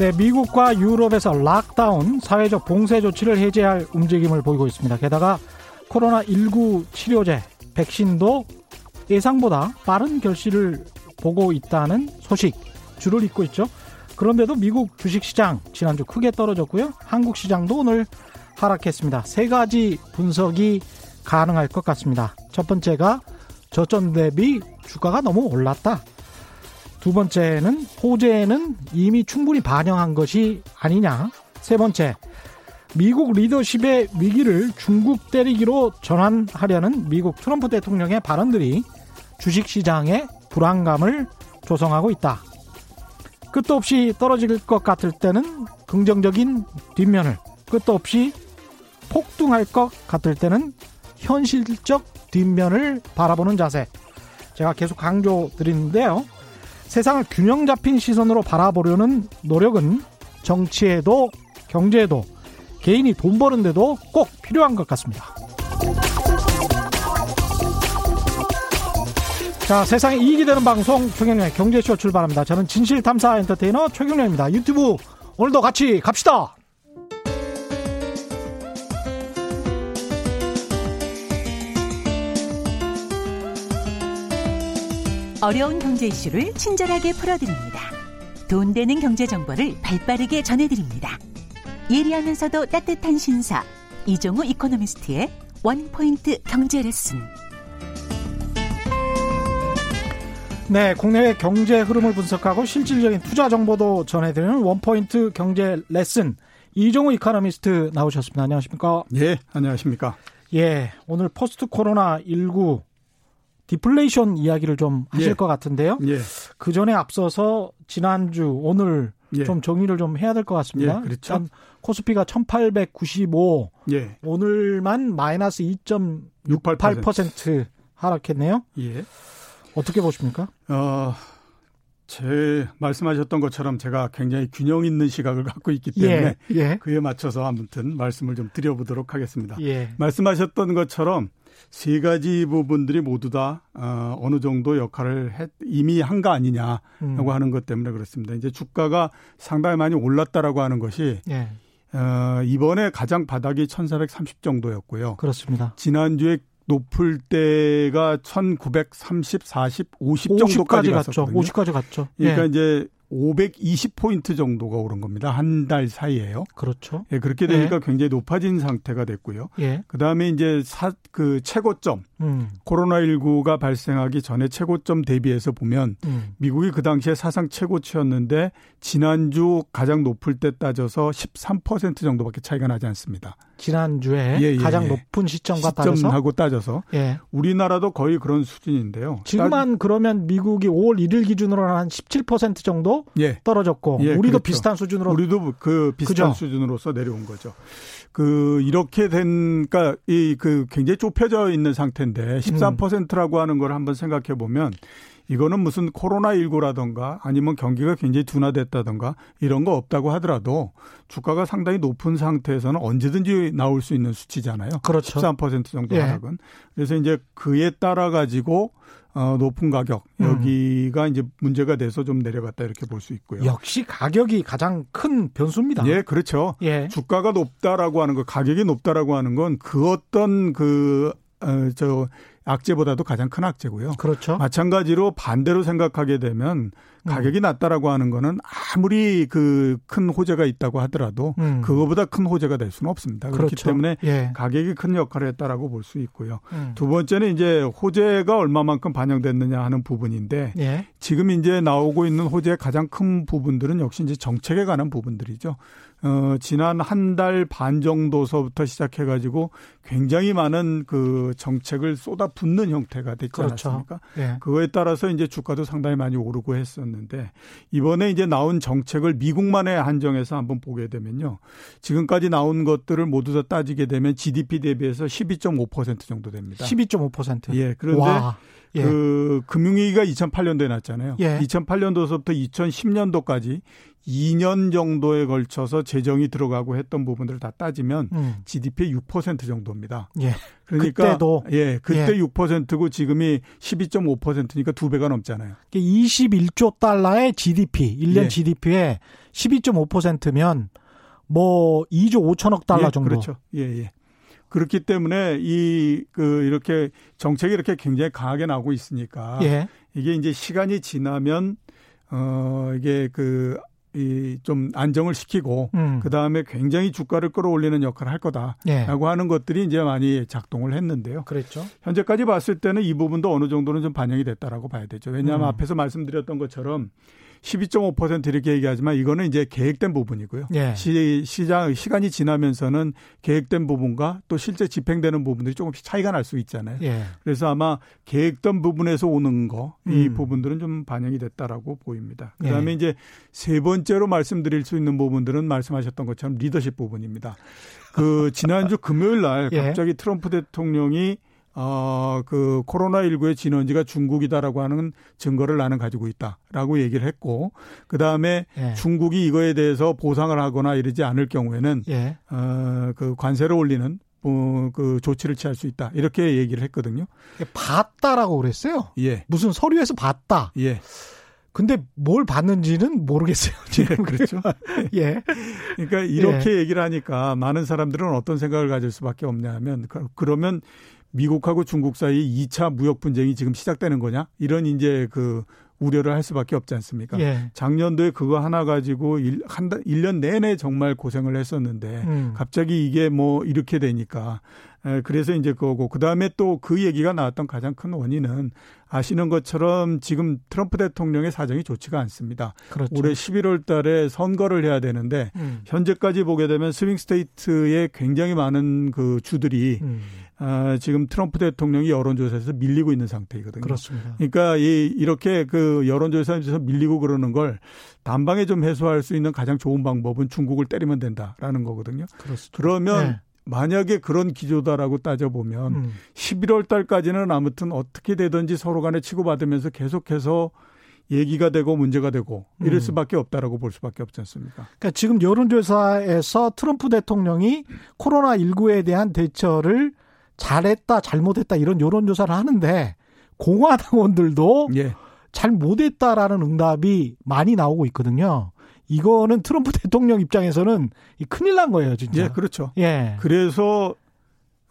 네, 미국과 유럽에서 락다운, 사회적 봉쇄 조치를 해제할 움직임을 보이고 있습니다. 게다가 코로나19 치료제, 백신도 예상보다 빠른 결실을 보고 있다는 소식 줄을 잇고 있죠. 그런데도 미국 주식시장 지난주 크게 떨어졌고요. 한국 시장도 오늘 하락했습니다. 세 가지 분석이 가능할 것 같습니다. 첫 번째가 저점 대비 주가가 너무 올랐다. 두 번째는 호재는 이미 충분히 반영한 것이 아니냐. 세 번째, 미국 리더십의 위기를 중국 때리기로 전환하려는 미국 트럼프 대통령의 발언들이 주식시장에 불안감을 조성하고 있다. 끝도 없이 떨어질 것 같을 때는 긍정적인 뒷면을, 끝도 없이 폭등할 것 같을 때는 현실적 뒷면을 바라보는 자세. 제가 계속 강조 드리는데요. 세상을 균형 잡힌 시선으로 바라보려는 노력은 정치에도 경제에도 개인이 돈 버는데도 꼭 필요한 것 같습니다. 자, 세상에 이익이 되는 방송 최경련의 경제쇼 출발합니다. 저는 진실탐사 엔터테이너 최경련입니다. 유튜브 오늘도 같이 갑시다. 어려운 경제 이슈를 친절하게 풀어드립니다. 돈 되는 경제 정보를 발빠르게 전해드립니다. 예리하면서도 따뜻한 신사 이종우 이코노미스트의 원포인트 경제 레슨. 네, 국내외 경제 흐름을 분석하고 실질적인 투자 정보도 전해드리는 원포인트 경제 레슨 이종우 이코노미스트 나오셨습니다. 안녕하십니까? 예, 안녕하십니까? 예, 오늘 포스트 코로나 19 디플레이션 이야기를 좀 하실 예. 것 같은데요. 예, 그 전에 앞서서 지난주 오늘 예. 좀 정리를 좀 해야 될 것 같습니다. 예, 그렇죠. 일단 코스피가 1895 예, 오늘만 마이너스 2.68% 하락했네요. 예. 어떻게 보십니까? 어, 제 말씀하셨던 것처럼 제가 굉장히 균형 있는 시각을 갖고 있기 때문에 예, 예, 그에 맞춰서 아무튼 말씀을 좀 드려보도록 하겠습니다. 예, 말씀하셨던 것처럼 세 가지 부분들이 모두 다 어, 어느 정도 역할을 했, 이미 한 거 아니냐라고 음, 하는 것 때문에 그렇습니다. 이제 주가가 상당히 많이 올랐다라고 하는 것이 예, 어, 이번에 가장 바닥이 1,430 정도였고요. 그렇습니다. 지난주에 높을 때가 1930, 40, 50 정도까지 50까지 갔죠. 갔었거든요. 50까지 갔죠. 그러니까 예, 이제 520포인트 정도가 오른 겁니다. 한 달 사이에요. 그렇죠. 예, 그렇게 되니까 굉장히 높아진 상태가 됐고요. 예, 그 다음에 이제 사, 그 최고점, 음, 코로나19가 발생하기 전에 최고점 대비해서 보면 음, 미국이 그 당시에 사상 최고치였는데 지난주 가장 높을 때 따져서 13% 정도밖에 차이가 나지 않습니다. 지난주에 예, 예, 가장 예. 높은 시점과 시점하고 따져서 예. 우리나라도 거의 그런 수준인데요. 지금만 그러면 미국이 5월 1일 기준으로 한 17% 정도 따- 예. 떨어졌고 예, 우리도 그렇죠. 비슷한 수준으로 우리도 그 비슷한 그죠? 수준으로서 내려온 거죠. 그 이렇게 된 그러니까 이 그 굉장히 좁혀져 있는 상태인데 음. 13%라고 하는 걸 한번 생각해 보면 이거는 무슨 코로나 19라던가 아니면 경기가 굉장히 둔화됐다던가 이런 거 없다고 하더라도 주가가 상당히 높은 상태에서는 언제든지 나올 수 있는 수치잖아요. 그렇죠. 13% 정도 예. 하락은. 그래서 이제 그에 따라 가지고 어 높은 가격 음. 여기가 이제 문제가 돼서 좀 내려갔다 이렇게 볼 수 있고요. 역시 가격이 가장 큰 변수입니다. 예, 그렇죠. 예. 주가가 높다라고 하는 거, 가격이 높다라고 하는 건 그 어떤 그, 어, 저, 악재보다도 가장 큰 악재고요. 그렇죠. 마찬가지로 반대로 생각하게 되면 가격이 낮다라고 하는 거는 아무리 그 큰 호재가 있다고 하더라도 음. 그거보다 큰 호재가 될 수는 없습니다. 그렇기 그렇죠. 때문에 예. 가격이 큰 역할을 했다라고 볼 수 있고요. 음. 두 번째는 이제 호재가 얼마만큼 반영됐느냐 하는 부분인데 예. 지금 이제 나오고 있는 호재의 가장 큰 부분들은 역시 이제 정책에 관한 부분들이죠. 어, 지난 한 달 반 정도서부터 시작해가지고 굉장히 많은 그 정책을 쏟아붓는 형태가 됐지 그렇죠. 않았습니까? 예. 그거에 따라서 이제 주가도 상당히 많이 오르고 했었는데 이번에 이제 나온 정책을 미국만에 한정해서 한번 보게 되면요. 지금까지 나온 것들을 모두 다 따지게 되면 GDP 대비해서 12.5% 정도 됩니다. 12.5%. 예. 그런데 와. 예. 그 금융위기가 2008년도에 났잖아요. 예. 2008년도서부터 2010년도까지 2년 정도에 걸쳐서 재정이 들어가고 했던 부분들을 다 따지면 음. GDP의 6% 정도입니다. 예. 그러니까 그때도 예, 그때 예. 6%고 지금이 12.5%니까 두 배가 넘잖아요. 21조 달러의 GDP, 1년 예. GDP의 12.5%면 뭐 2조 5천억 달러 예, 정도. 그렇죠. 예, 예. 그렇기 때문에 이 그 이렇게 정책이 이렇게 굉장히 강하게 나오고 있으니까 예. 이게 이제 시간이 지나면 어 이게 그 이 좀 안정을 시키고 음. 그 다음에 굉장히 주가를 끌어올리는 역할을 할 거다라고 예. 하는 것들이 이제 많이 작동을 했는데요. 그렇죠. 현재까지 봤을 때는 이 부분도 어느 정도는 좀 반영이 됐다라고 봐야 되죠. 왜냐하면 음. 앞에서 말씀드렸던 것처럼 12.5% 이렇게 얘기하지만 이거는 이제 계획된 부분이고요. 예. 시, 시장 시간이 지나면서는 계획된 부분과 또 실제 집행되는 부분들이 조금씩 차이가 날 수 있잖아요. 예. 그래서 아마 계획된 부분에서 오는 거이 음. 부분들은 좀 반영이 됐다라고 보입니다. 그다음에 예. 이제 세 번째로 말씀드릴 수 있는 부분들은 말씀하셨던 것처럼 리더십 부분입니다. 그 지난주 금요일 날 예. 갑자기 트럼프 대통령이 어, 그 코로나19의 진원지가 중국이다라고 하는 증거를 나는 가지고 있다라고 얘기를 했고 그 다음에 예. 중국이 이거에 대해서 보상을 하거나 이러지 않을 경우에는 예. 어, 그 관세를 올리는 어, 그 조치를 취할 수 있다 이렇게 얘기를 했거든요. 봤다라고 그랬어요. 예. 무슨 서류에서 봤다. 예. 근데 뭘 봤는지는 모르겠어요. 지금 예, 그렇죠. 예. 그러니까 이렇게 예. 얘기를 하니까 많은 사람들은 어떤 생각을 가질 수밖에 없냐면 그, 그러면 미국하고 중국 사이 2차 무역 분쟁이 지금 시작되는 거냐? 이런 이제 그 우려를 할 수밖에 없지 않습니까? 예. 작년도에 그거 하나 가지고 일, 한 달, 1년 내내 정말 고생을 했었는데 음. 갑자기 이게 뭐 이렇게 되니까 에, 그래서 이제 그거고 그다음에 또 그 얘기가 나왔던 가장 큰 원인은 아시는 것처럼 지금 트럼프 대통령의 사정이 좋지가 않습니다. 그렇죠. 올해 11월 달에 선거를 해야 되는데 음. 현재까지 보게 되면 swing state에 굉장히 많은 그 주들이 음. 아, 지금 트럼프 대통령이 여론조사에서 밀리고 있는 상태이거든요. 그렇습니다. 그러니까 이 이렇게 그 여론조사에서 밀리고 그러는 걸 단방에 좀 해소할 수 있는 가장 좋은 방법은 중국을 때리면 된다라는 거거든요. 그렇습니다. 그러면 네. 만약에 그런 기조다라고 따져보면 음. 11월 달까지는 아무튼 어떻게 되든지 서로 간에 치고받으면서 계속해서 얘기가 되고 문제가 되고 이럴 음. 수밖에 없다라고 볼 수밖에 없지 않습니까? 그러니까 지금 여론조사에서 트럼프 대통령이 코로나 19에 대한 대처를 잘했다, 잘못했다 이런 여론 조사를 하는데 공화당원들도 예. 잘 못했다라는 응답이 많이 나오고 있거든요. 이거는 트럼프 대통령 입장에서는 큰일 난 거예요, 진짜. 예, 그렇죠. 예. 그래서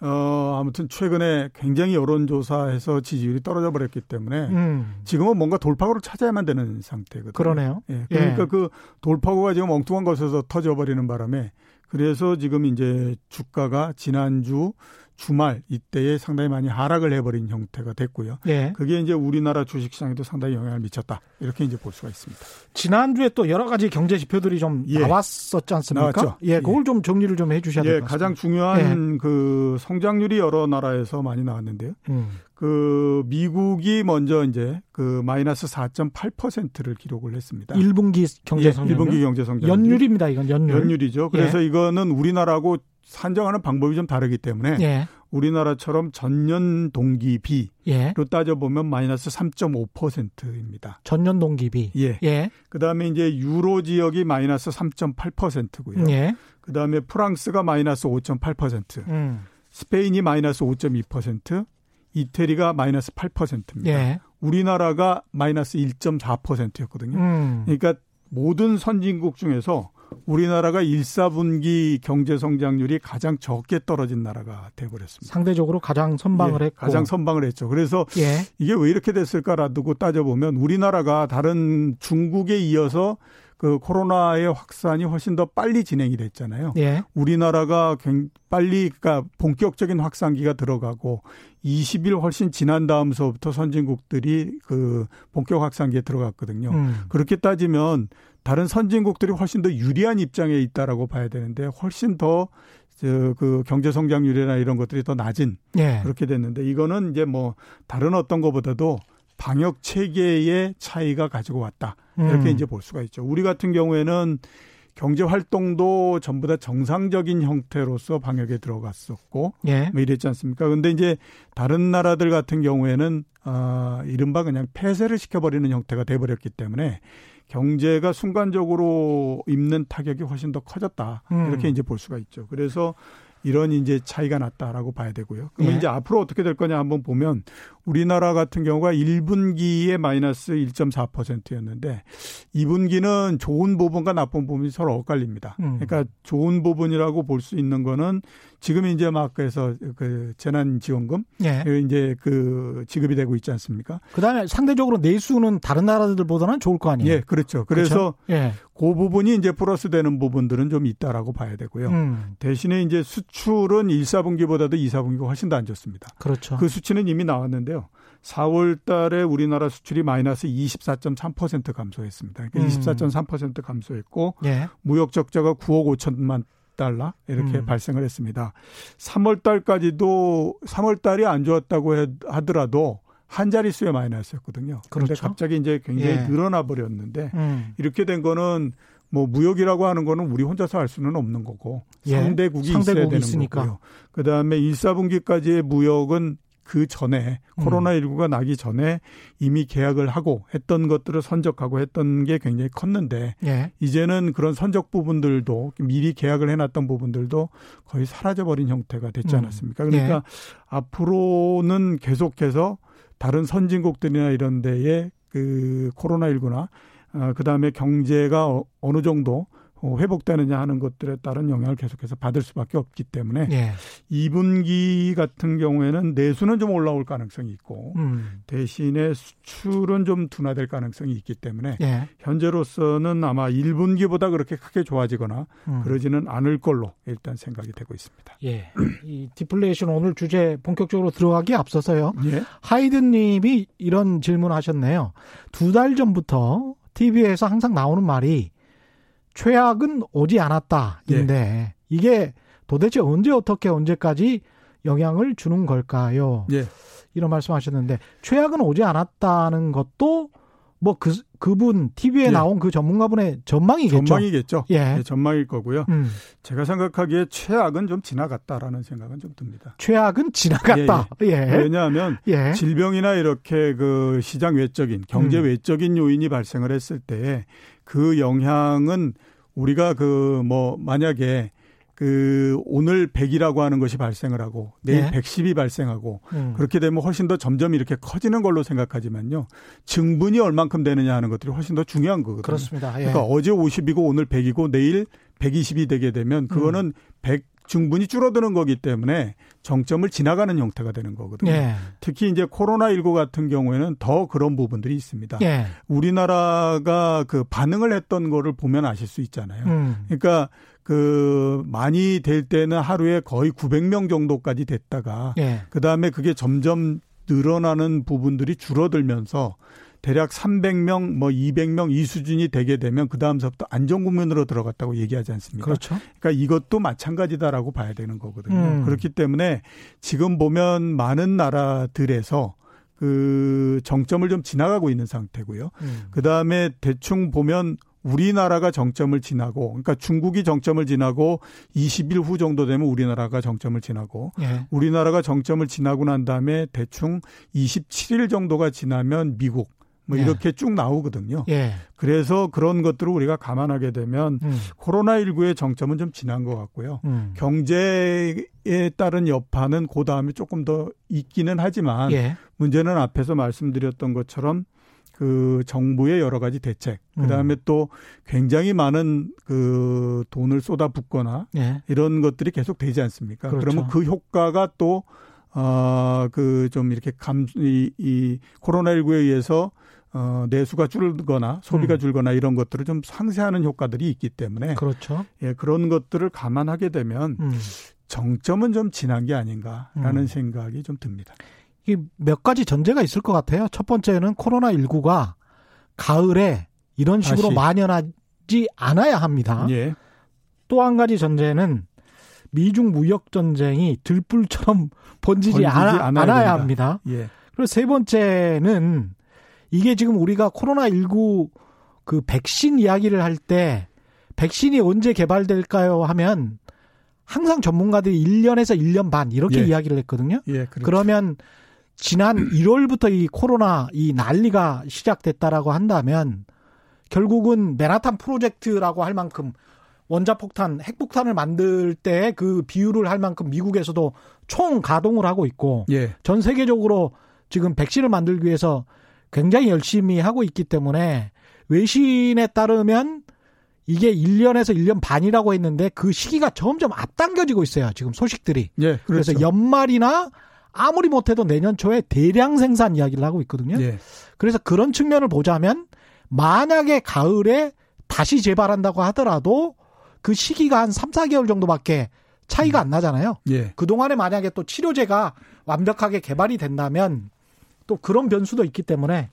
어 아무튼 최근에 굉장히 여론조사에서 지지율이 떨어져 버렸기 때문에 음. 지금은 뭔가 돌파구를 찾아야만 되는 상태거든요. 그러네요. 예. 그러니까 예. 그 돌파구가 지금 엉뚱한 곳에서 터져 버리는 바람에 그래서 지금 이제 주가가 지난주 주말 이때에 상당히 많이 하락을 해버린 형태가 됐고요. 예. 그게 이제 우리나라 주식시장에도 상당히 영향을 미쳤다. 이렇게 이제 볼 수가 있습니다. 지난주에 또 여러 가지 경제 지표들이 좀 예. 나왔었지 않습니까? 나왔죠. 예, 그걸 예. 좀 정리를 좀 해주셔야 될것 예, 같습니다. 가장 중요한 예. 그 성장률이 여러 나라에서 많이 나왔는데요. 음. 그 미국이 먼저 이제 그 마이너스 4.8%를 기록을 했습니다. 1분기 경제 성장. 예, 1분기 경제 성장. 연율입니다. 이건 연율. 연율이죠. 그래서 이거는 우리나라하고 산정하는 방법이 좀 다르기 때문에 예. 우리나라처럼 전년 동기비로 예. 따져보면 마이너스 3.5%입니다. 전년 동기비. 예. 예. 그다음에 이제 유로 지역이 마이너스 3.8%고요. 예. 그다음에 프랑스가 마이너스 5.8%. 음. 스페인이 마이너스 5.2%, 이태리가 마이너스 8%입니다. 예. 우리나라가 마이너스 1.4%였거든요. 음. 그러니까 모든 선진국 중에서 우리나라가 1, 4분기 경제 성장률이 가장 적게 떨어진 나라가 돼버렸습니다. 상대적으로 가장 선방을 예, 했고. 가장 선방을 했죠. 그래서 예. 이게 왜 이렇게 됐을까라고 따져보면 우리나라가 다른 중국에 이어서 그 코로나의 확산이 훨씬 더 빨리 진행이 됐잖아요. 예. 우리나라가 빨리 그러니까 본격적인 확산기가 들어가고 20일 훨씬 지난 다음서부터 선진국들이 그 본격 확산기에 들어갔거든요. 음. 그렇게 따지면 다른 선진국들이 훨씬 더 유리한 입장에 있다라고 봐야 되는데 훨씬 더 그 경제 성장률이나 이런 것들이 더 낮은 예. 그렇게 됐는데 이거는 이제 뭐 다른 어떤 것보다도 방역 체계의 차이가 가지고 왔다 이렇게 음. 이제 볼 수가 있죠. 우리 같은 경우에는 경제 활동도 전부 다 정상적인 형태로서 방역에 들어갔었고 예. 뭐 이랬지 않습니까? 근데 이제 다른 나라들 같은 경우에는 아 이른바 그냥 폐쇄를 시켜버리는 형태가 돼버렸기 때문에 경제가 순간적으로 입는 타격이 훨씬 더 커졌다. 음. 이렇게 이제 볼 수가 있죠. 그래서 이런 이제 차이가 났다라고 봐야 되고요. 그러면 예. 이제 앞으로 어떻게 될 거냐 한번 보면 우리나라 같은 경우가 1분기에 마이너스 1.4%였는데 2분기는 좋은 부분과 나쁜 부분이 서로 엇갈립니다. 음. 그러니까 좋은 부분이라고 볼 수 있는 거는 지금 이제 막 그래서 그 재난지원금 예. 이제 그 지급이 되고 있지 않습니까? 그다음에 상대적으로 내수는 다른 나라들보다는 좋을 거 아니에요. 예, 그렇죠. 그래서 그렇죠? 예. 그 부분이 이제 플러스 되는 부분들은 좀 있다라고 봐야 되고요. 음. 대신에 이제 수출은 1, 4분기보다도 2, 4분기가 훨씬 더 안 좋습니다. 그렇죠. 그 수치는 이미 나왔는데요. 4월 달에 우리나라 수출이 마이너스 24.3% 감소했습니다. 그러니까 음. 24.3% 감소했고 예. 무역 적자가 9억 5천만 달러 이렇게 음. 발생을 했습니다. 3월 달까지도 3월 달이 안 좋았다고 해- 하더라도 한 자릿수의 마이너스였거든요. 그런데 그렇죠. 갑자기 이제 굉장히 예. 늘어나 버렸는데 음. 이렇게 된 거는 뭐 무역이라고 하는 거는 우리 혼자서 할 수는 없는 거고 예. 상대국이, 상대국이 있어야 되는 있으니까. 거고요. 그다음에 1, 4분기까지의 무역은 그 전에 음. 코로나19가 나기 전에 이미 계약을 하고 했던 것들을 선적하고 했던 게 굉장히 컸는데 예. 이제는 그런 선적 부분들도 미리 계약을 해놨던 부분들도 거의 사라져버린 형태가 됐지 음. 않았습니까? 그러니까 예. 앞으로는 계속해서 다른 선진국들이나 이런 데에 그 코로나19나 어, 그다음에 경제가 어, 어느 정도 어, 회복되느냐 하는 것들에 따른 영향을 계속해서 받을 수밖에 없기 때문에 예. 2분기 같은 경우에는 내수는 좀 올라올 가능성이 있고 음. 대신에 수출은 좀 둔화될 가능성이 있기 때문에 예. 현재로서는 아마 1분기보다 그렇게 크게 좋아지거나 음. 그러지는 않을 걸로 일단 생각이 되고 있습니다. 예. 이 디플레이션 오늘 주제 본격적으로 들어가기 앞서서요. 예. 하이든 님이 이런 질문 하셨네요. 두 달 전부터 TV에서 항상 나오는 말이 최악은 오지 않았다인데 예. 이게 도대체 언제 어떻게 언제까지 영향을 주는 걸까요? 예. 이런 말씀하셨는데 최악은 오지 않았다는 것도 뭐 그 그분 TV에 예. 나온 그 전문가분의 전망이겠죠. 전망이겠죠. 예. 예, 전망일 거고요. 음, 제가 생각하기에 최악은 좀 지나갔다라는 생각은 좀 듭니다. 최악은 지나갔다. 예. 왜냐하면 예. 질병이나 이렇게 그 시장 외적인 경제 음. 외적인 요인이 발생을 했을 때 그 영향은 우리가 그 뭐 만약에 그 오늘 100이라고 하는 것이 발생을 하고 내일 예. 110이 발생하고 음. 그렇게 되면 훨씬 더 점점 이렇게 커지는 걸로 생각하지만요. 증분이 얼만큼 되느냐 하는 것들이 훨씬 더 중요한 거거든요. 그렇습니다. 예. 그러니까 어제 50이고 오늘 100이고 내일 120이 되게 되면 그거는 100 증분이 줄어드는 거기 때문에 정점을 지나가는 형태가 되는 거거든요. 예. 특히 이제 코로나19 같은 경우에는 더 그런 부분들이 있습니다. 예. 우리나라가 그 반응을 했던 거를 보면 아실 수 있잖아요. 음. 그러니까 그 많이 될 때는 하루에 거의 900명 정도까지 됐다가 예. 그다음에 그게 점점 늘어나는 부분들이 줄어들면서 대략 300명, 뭐 200명 이 수준이 되게 되면 그 다음서부터 안전 국면으로 들어갔다고 얘기하지 않습니까? 그렇죠. 그러니까 이것도 마찬가지다라고 봐야 되는 거거든요. 음. 그렇기 때문에 지금 보면 많은 나라들에서 그 정점을 좀 지나가고 있는 상태고요. 음. 그 다음에 대충 보면 우리나라가 정점을 지나고, 그러니까 중국이 정점을 지나고 20일 후 정도 되면 우리나라가 정점을 지나고, 예. 우리나라가 정점을 지나고 난 다음에 대충 27일 정도가 지나면 미국, 뭐 예. 이렇게 쭉 나오거든요. 예. 그래서 그런 것들을 우리가 감안하게 되면 음. 코로나19의 정점은 좀 지난 것 같고요. 음. 경제에 따른 여파는 그 다음에 조금 더 있기는 하지만 예. 문제는 앞에서 말씀드렸던 것처럼 그 정부의 여러 가지 대책, 그 다음에 음. 또 굉장히 많은 그 돈을 쏟아붓거나 예. 이런 것들이 계속 되지 않습니까? 그렇죠. 그러면 그 효과가 또, 어, 그 좀 이렇게 감, 이, 이 코로나19에 의해서 어, 내수가 줄거나 소비가 음. 줄거나 이런 것들을 좀 상쇄하는 효과들이 있기 때문에 그렇죠. 예, 그런 것들을 감안하게 되면 음. 정점은 좀 지난 게 아닌가라는 음. 생각이 좀 듭니다. 이게 몇 가지 전제가 있을 것 같아요. 첫 번째는 코로나 19가 가을에 이런 식으로 다시. 만연하지 않아야 합니다. 예. 또한 가지 전제는 미중 무역 전쟁이 들불처럼 번지지, 번지지 않아, 된다. 합니다. 예. 그리고 세 번째는 이게 지금 우리가 코로나19 그 백신 이야기를 할 때 백신이 언제 개발될까요 하면 항상 전문가들이 1년에서 1년 반 이렇게 예. 이야기를 했거든요. 예. 그렇죠. 그러면 지난 1월부터 이 코로나 이 난리가 시작됐다라고 한다면 결국은 맨하탄 프로젝트라고 할 만큼 원자폭탄, 핵폭탄을 만들 때 그 비율을 할 만큼 미국에서도 총 가동을 하고 있고 예. 전 세계적으로 지금 백신을 만들기 위해서 굉장히 열심히 하고 있기 때문에 외신에 따르면 이게 1년에서 1년 반이라고 했는데 그 시기가 점점 앞당겨지고 있어요. 지금 소식들이. 예, 그렇죠. 그래서 연말이나 아무리 못해도 내년 초에 대량 생산 이야기를 하고 있거든요. 예. 그래서 그런 측면을 보자면 만약에 가을에 다시 재발한다고 하더라도 그 시기가 한 3, 4개월 정도밖에 차이가 안 나잖아요. 예. 그동안에 만약에 또 치료제가 완벽하게 개발이 된다면 또 그런 변수도 있기 때문에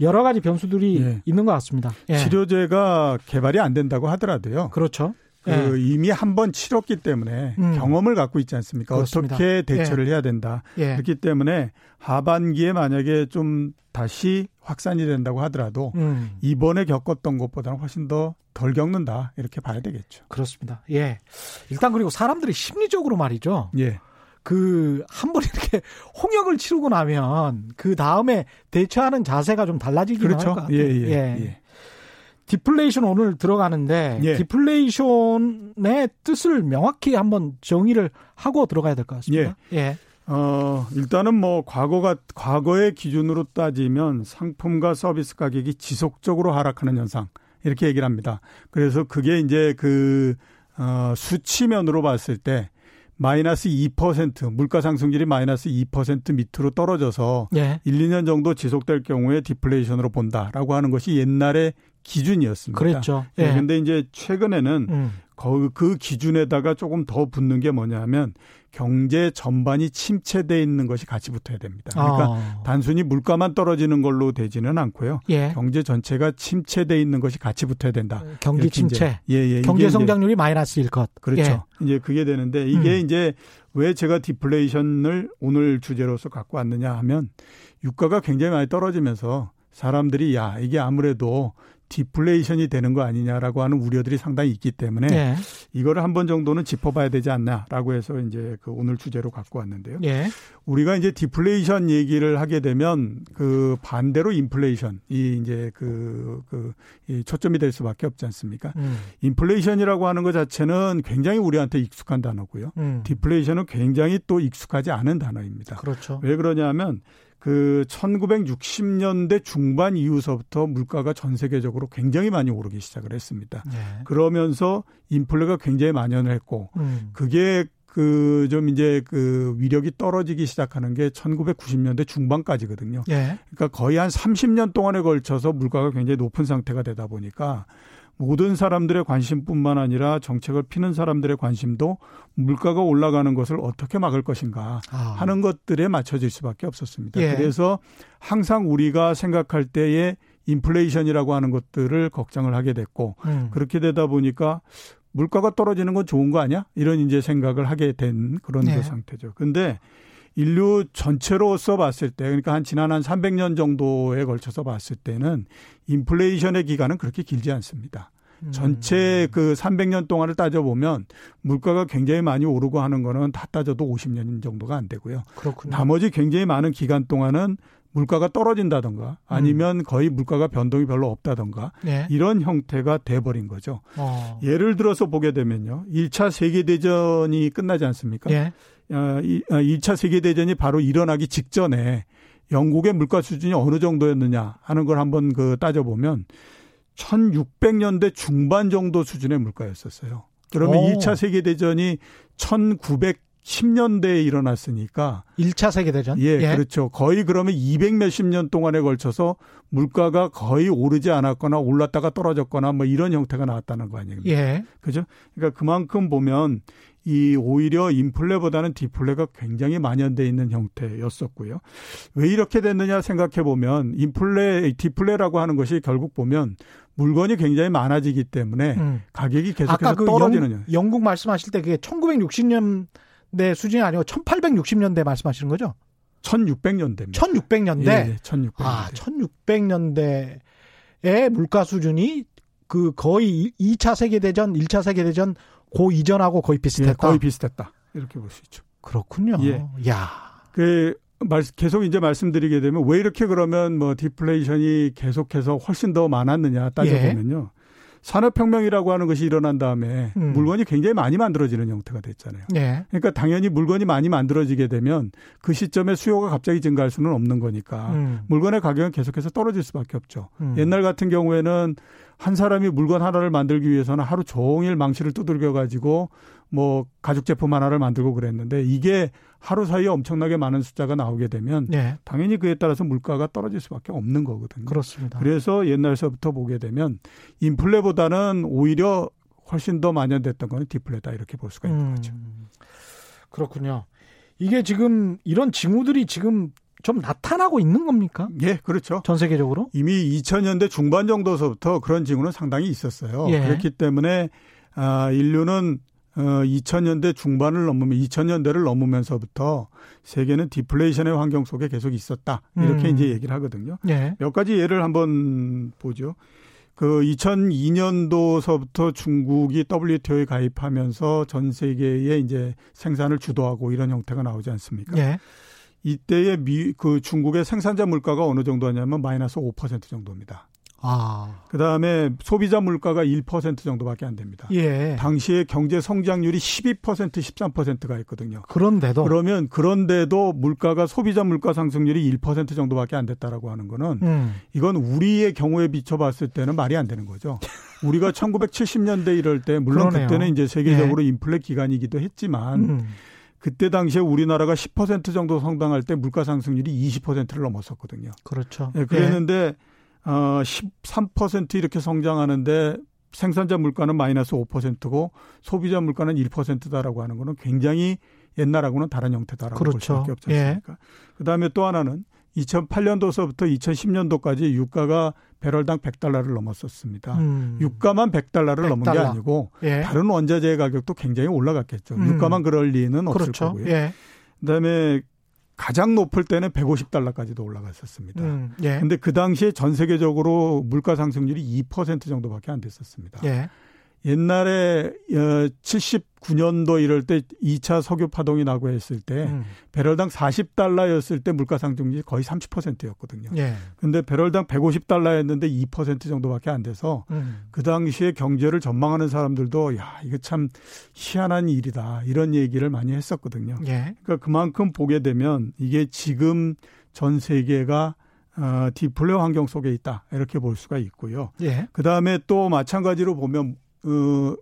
여러 가지 변수들이 예. 있는 것 같습니다. 예. 치료제가 개발이 안 된다고 하더라도요. 그렇죠. 그 예. 이미 한 번 치렀기 때문에 음. 경험을 갖고 있지 않습니까? 그렇습니다. 어떻게 대처를 해야 된다. 예. 그렇기 때문에 하반기에 만약에 좀 다시 확산이 된다고 하더라도 음, 이번에 겪었던 것보다는 훨씬 더 덜 겪는다 이렇게 봐야 되겠죠. 그렇습니다. 예. 일단 그리고 사람들이 심리적으로 말이죠. 예, 그 한 번 이렇게 홍역을 치르고 나면 그 다음에 대처하는 자세가 좀 달라지긴 그렇죠. 할것 같아요. 예, 예, 예. 디플레이션 오늘 들어가는데 예. 디플레이션의 뜻을 명확히 한번 정의를 하고 들어가야 될 것 같습니다. 예. 어, 일단은 뭐 과거가 과거의 기준으로 따지면 상품과 서비스 가격이 지속적으로 하락하는 현상 이렇게 얘기를 합니다. 그래서 그게 이제 그 어, 수치면으로 봤을 때 마이너스 2% 물가 상승률이 마이너스 2% 밑으로 떨어져서 예. 1, 2년 정도 지속될 경우에 디플레이션으로 본다라고 하는 것이 옛날의 기준이었습니다. 그랬죠. 예. 예. 근데 이제 최근에는 음. 그, 그 기준에다가 조금 더 붙는 게 뭐냐면 경제 전반이 침체돼 있는 것이 같이 붙어야 됩니다. 그러니까 아. 단순히 물가만 떨어지는 걸로 되지는 않고요. 예. 경제 전체가 침체돼 있는 것이 같이 붙어야 된다. 경기 이렇게 이제, 침체. 예, 예. 경제 성장률이 마이너스일 것. 그렇죠. 이제 그게 되는데 이게 음. 이제 왜 제가 디플레이션을 오늘 주제로서 갖고 왔느냐 하면 유가가 굉장히 많이 떨어지면서 사람들이 야, 이게 아무래도 디플레이션이 되는 거 아니냐라고 하는 우려들이 상당히 있기 때문에 예. 이거를 한 번 정도는 짚어봐야 되지 않나라고 해서 이제 그 오늘 주제로 갖고 왔는데요. 예. 우리가 이제 디플레이션 얘기를 하게 되면 그 반대로 인플레이션 이 이제 그, 그, 이 초점이 될 수밖에 없지 않습니까? 음. 인플레이션이라고 하는 것 자체는 굉장히 우리한테 익숙한 단어고요. 음. 디플레이션은 굉장히 또 익숙하지 않은 단어입니다. 그렇죠. 왜 그러냐면 그 1960년대 중반 이후서부터 물가가 전 세계적으로 굉장히 많이 오르기 시작을 했습니다. 예. 그러면서 인플레가 굉장히 만연을 했고 음. 그게 그 좀 이제 그 위력이 떨어지기 시작하는 게 1990년대 중반까지거든요. 예. 그러니까 거의 한 30년 동안에 걸쳐서 물가가 굉장히 높은 상태가 되다 보니까 모든 사람들의 관심뿐만 아니라 정책을 피는 사람들의 관심도 물가가 올라가는 것을 어떻게 막을 것인가 아. 하는 것들에 맞춰질 수밖에 없었습니다. 예. 그래서 항상 우리가 생각할 때에 인플레이션이라고 하는 것들을 걱정을 하게 됐고 음. 그렇게 되다 보니까 물가가 떨어지는 건 좋은 거 아니야? 이런 이제 생각을 하게 된 그런 네. 그 상태죠. 근데 인류 전체로서 봤을 때 그러니까 한 지난 한 300년 정도에 걸쳐서 봤을 때는 인플레이션의 기간은 그렇게 길지 않습니다. 음. 전체 그 300년 동안을 따져보면 물가가 굉장히 많이 오르고 하는 거는 다 따져도 50년 정도가 안 되고요. 그렇군요. 나머지 굉장히 많은 기간 동안은 물가가 떨어진다던가 아니면 거의 물가가 변동이 별로 없다던가 예. 이런 형태가 돼버린 거죠. 어. 예를 들어서 보게 되면요. 1차 세계대전이 끝나지 않습니까? 예. 어, 이- 어, 2차 세계대전이 바로 일어나기 직전에 영국의 물가 수준이 어느 정도였느냐 하는 걸 한번 그 따져보면 1600년대 중반 정도 수준의 물가였었어요. 그러면 오. 2차 세계대전이 1910년대에 일어났으니까 1차 세계대전. 예, 그렇죠. 거의 그러면 200 몇십 년 동안에 걸쳐서 물가가 거의 오르지 않았거나 올랐다가 떨어졌거나 뭐 이런 형태가 나왔다는 거 아니에요. 예. 그죠? 그러니까 그만큼 보면 이 오히려 인플레보다는 디플레가 굉장히 만연돼 있는 형태였었고요. 왜 이렇게 됐느냐 생각해 보면 인플레, 디플레라고 하는 것이 결국 보면 물건이 굉장히 많아지기 때문에 음. 가격이 계속해서 아까 그 떨어지는 영, 영국 말씀하실 때 그게 1960년대 수준이 아니고 1860년대 말씀하시는 거죠? 1600년대입니다. 1600년대. 예, 1600년대. 아, 1600년대의 물가 수준이 그 거의 2차 세계 대전, 1차 세계 대전 고 이전하고 거의 예, 비슷했다. 거의 비슷했다. 이렇게 볼 수 있죠. 그렇군요. 예. 야. 그 계속 이제 말씀드리게 되면 왜 이렇게 그러면 뭐 디플레이션이 계속해서 훨씬 더 많았느냐 따져보면요. 예. 산업혁명이라고 하는 것이 일어난 다음에 음. 물건이 굉장히 많이 만들어지는 형태가 됐잖아요. 예. 그러니까 당연히 물건이 많이 만들어지게 되면 그 시점에 수요가 갑자기 증가할 수는 없는 거니까 음. 물건의 가격은 계속해서 떨어질 수밖에 없죠. 음. 옛날 같은 경우에는 한 사람이 물건 하나를 만들기 위해서는 하루 종일 망치를 두들겨 가지고 뭐 가죽 제품 하나를 만들고 그랬는데 이게 하루 사이에 엄청나게 많은 숫자가 나오게 되면 네. 당연히 그에 따라서 물가가 떨어질 수밖에 없는 거거든요. 그렇습니다. 그래서 옛날서부터 보게 되면 인플레보다는 오히려 훨씬 더 만연됐던 거는 디플레다 이렇게 볼 수가 있는 음, 거죠. 그렇군요. 이게 지금 이런 징후들이 지금 좀 나타나고 있는 겁니까? 예, 그렇죠. 전 세계적으로? 이미 2000년대 중반 정도서부터 그런 징후는 상당히 있었어요. 예. 그렇기 때문에 아, 인류는 어, 2000년대 중반을 넘으면 2000년대를 넘으면서부터 세계는 디플레이션의 환경 속에 계속 있었다. 이렇게 음. 이제 얘기를 하거든요. 예. 몇 가지 예를 한번 보죠. 그 2002년도서부터 중국이 WTO에 가입하면서 전 세계에 이제 생산을 주도하고 이런 형태가 나오지 않습니까? 예. 이때의 미, 그 중국의 생산자 물가가 어느 정도 하냐면 마이너스 5% 정도입니다. 아. 그 다음에 소비자 물가가 1% 정도밖에 안 됩니다. 예. 당시에 경제 성장률이 12% 13%가 있거든요. 그런데도 그러면 그런데도 물가가 소비자 물가 상승률이 1% 정도밖에 안 됐다라고 하는 거는 음. 이건 우리의 경우에 비춰봤을 때는 말이 안 되는 거죠. 우리가 1970년대 이럴 때 물론 그러네요. 그때는 이제 세계적으로 예. 인플레 기간이기도 했지만 음. 그때 당시에 우리나라가 10% 정도 성장할 때 물가 상승률이 20%를 넘었었거든요. 그렇죠. 예, 그랬는데 예. 어, 13% 이렇게 성장하는데 생산자 물가는 마이너스 5%고 소비자 물가는 1%다라고 하는 거는 굉장히 옛날하고는 다른 형태다라고 그렇죠. 볼 수밖에 없지 예. 않습니까? 예. 그다음에 또 하나는 2008년도서부터 2010년도까지 유가가 배럴당 100달러를 넘었었습니다. 음. 유가만 100달러를 100달러. 넘은 게 아니고 예. 다른 원자재 가격도 굉장히 올라갔겠죠. 음. 유가만 그럴 리는 없을 그렇죠. 거고요. 예. 그다음에 가장 높을 때는 150달러까지도 올라갔었습니다. 음, 예. 근데 그 당시에 전 세계적으로 물가 상승률이 2% 정도밖에 안 됐었습니다. 예. 옛날에 79년도 어, 이럴 때 2차 석유 파동이 나고 했을 때 음. 배럴당 40달러였을 때 물가 상승률이 거의 30%였거든요. 예. 근데 배럴당 150달러였는데 2% 정도밖에 안 돼서 음. 그 당시에 경제를 전망하는 사람들도 야, 이거 참 희한한 일이다. 이런 얘기를 많이 했었거든요. 예. 그러니까 그만큼 보게 되면 이게 지금 전 세계가 어, 디플레 환경 속에 있다. 이렇게 볼 수가 있고요. 예. 그 다음에 또 마찬가지로 보면 어,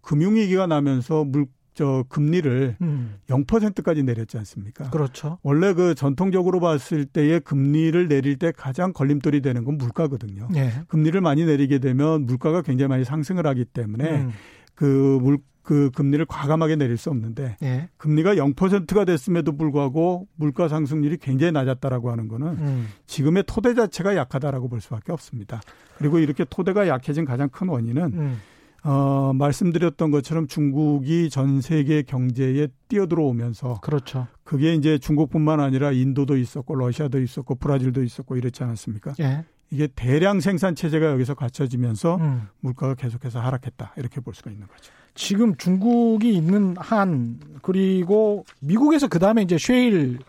금융위기가 나면서 물, 저 금리를 음. 0%까지 내렸지 않습니까? 그렇죠. 원래 그 전통적으로 봤을 때의 금리를 내릴 때 가장 걸림돌이 되는 건 물가거든요. 예. 금리를 많이 내리게 되면 물가가 굉장히 많이 상승을 하기 때문에 음. 그 물, 그 금리를 과감하게 내릴 수 없는데 예. 금리가 0%가 됐음에도 불구하고 물가 상승률이 굉장히 낮았다라고 하는 거는 음. 지금의 토대 자체가 약하다라고 볼 수밖에 없습니다. 그리고 이렇게 토대가 약해진 가장 큰 원인은 음. 어, 말씀드렸던 것처럼 중국이 전 세계 경제에 뛰어들어오면서 그렇죠. 그게 이제 중국뿐만 아니라 인도도 있었고 러시아도 있었고 브라질도 있었고 이랬지 않았습니까? 예. 이게 대량 생산 체제가 여기서 갖춰지면서 음. 물가가 계속해서 하락했다 이렇게 볼 수가 있는 거죠. 지금 중국이 있는 한 그리고 미국에서 그 다음에 이제 쉐일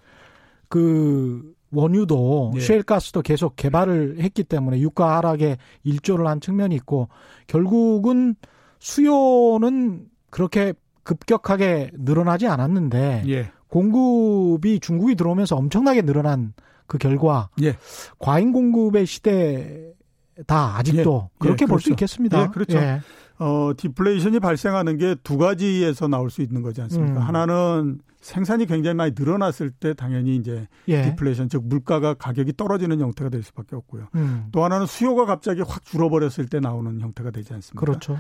그 원유도 네. 셰일가스도 계속 개발을 했기 때문에 유가 하락에 일조를 한 측면이 있고 결국은 수요는 그렇게 급격하게 늘어나지 않았는데 예. 공급이 중국이 들어오면서 엄청나게 늘어난 그 결과 예. 과잉 공급의 시대다 아직도 예. 그렇게 예. 볼수 그렇죠. 있겠습니다. 예, 그렇죠. 예. 어, 디플레이션이 발생하는 게 두 가지에서 나올 수 있는 거지 않습니까? 음. 하나는 생산이 굉장히 많이 늘어났을 때 당연히 이제 예. 디플레이션 즉 물가가 가격이 떨어지는 형태가 될 수밖에 없고요. 음. 또 하나는 수요가 갑자기 확 줄어버렸을 때 나오는 형태가 되지 않습니까? 그렇죠.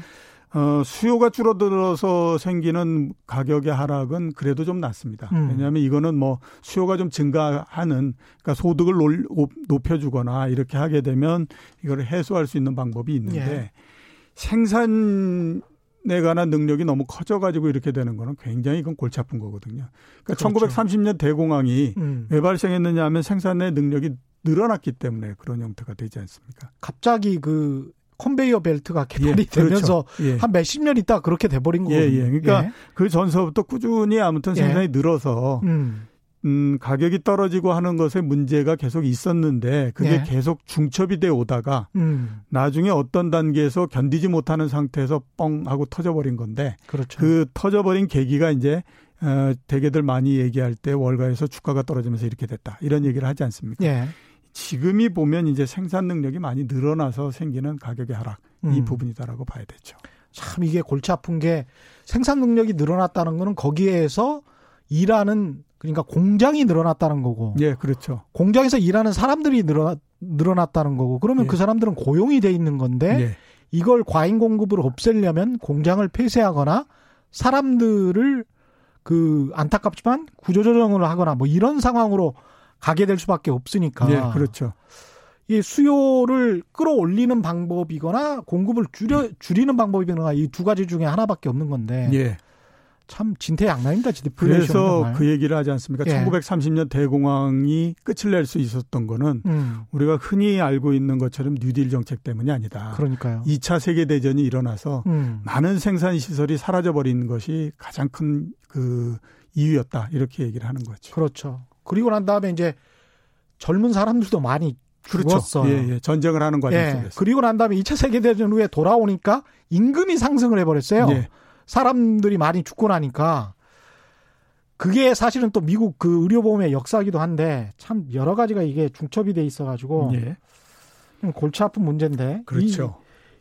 어, 수요가 줄어들어서 생기는 가격의 하락은 그래도 좀 낫습니다. 음. 왜냐하면 이거는 뭐 수요가 좀 증가하는 그러니까 소득을 높여주거나 이렇게 하게 되면 이걸 해소할 수 있는 방법이 있는데 예. 생산에 관한 능력이 너무 커져가지고 이렇게 되는 거는 굉장히 이건 골치 아픈 거거든요. 그러니까 그렇죠. 1930년 대공황이 음. 왜 발생했느냐 하면 생산의 능력이 늘어났기 때문에 그런 형태가 되지 않습니까? 갑자기 그 컨베이어 벨트가 개발이 예, 그렇죠. 되면서 예. 한 몇십 년 있다 그렇게 돼버린 거예요. 예, 예. 그러니까 예. 그 전서부터 꾸준히 아무튼 생산이 예. 늘어서 음. 음, 가격이 떨어지고 하는 것에 문제가 계속 있었는데 그게 네. 계속 중첩이 돼 오다가 음, 나중에 어떤 단계에서 견디지 못하는 상태에서 뻥 하고 터져버린 건데 그렇죠. 그 터져버린 계기가 이제 어, 대개들 많이 얘기할 때 월가에서 주가가 떨어지면서 이렇게 됐다 이런 얘기를 하지 않습니까? 예. 지금이 보면 이제 생산 능력이 많이 늘어나서 생기는 가격의 하락 이 음. 부분이다라고 봐야 되죠. 참 이게 골치 아픈 게 생산 능력이 늘어났다는 거는 거기에서 일하는 그러니까 공장이 늘어났다는 거고 예, 그렇죠. 공장에서 일하는 사람들이 늘어 늘어났다는 거고 그러면 예. 그 사람들은 고용이 돼 있는 건데 예. 이걸 과잉 공급을 없애려면 공장을 폐쇄하거나 사람들을 그 안타깝지만 구조조정을 하거나 뭐 이런 상황으로 가게 될 수밖에 없으니까 예, 그렇죠. 이 수요를 끌어올리는 방법이거나 공급을 줄여 줄이는 방법이거나 이 두 가지 중에 하나밖에 없는 건데 예. 참 진퇴양난입니다. 그래서. 그 얘기를 하지 않습니까? 예. 1930년 대공황이 끝을 낼 수 있었던 거는 음, 우리가 흔히 알고 있는 것처럼 뉴딜 정책 때문이 아니다. 그러니까요. 2차 세계 대전이 일어나서 음, 많은 생산 시설이 사라져 버리는 것이 가장 큰 그 이유였다. 이렇게 얘기를 하는 거죠. 그렇죠. 그리고 난 다음에 이제 젊은 사람들도 많이 죽었어요. 예, 예. 전쟁을 하는 과정 예. 속에서. 그리고 난 다음에 2차 세계 대전 후에 돌아오니까 임금이 상승을 해 버렸어요. 예. 사람들이 많이 죽고 나니까. 그게 사실은 또 미국 그 의료보험의 역사기도 한데 참 여러 가지가 이게 중첩이 돼 있어가지고 예. 좀 골치 아픈 문제인데. 그렇죠.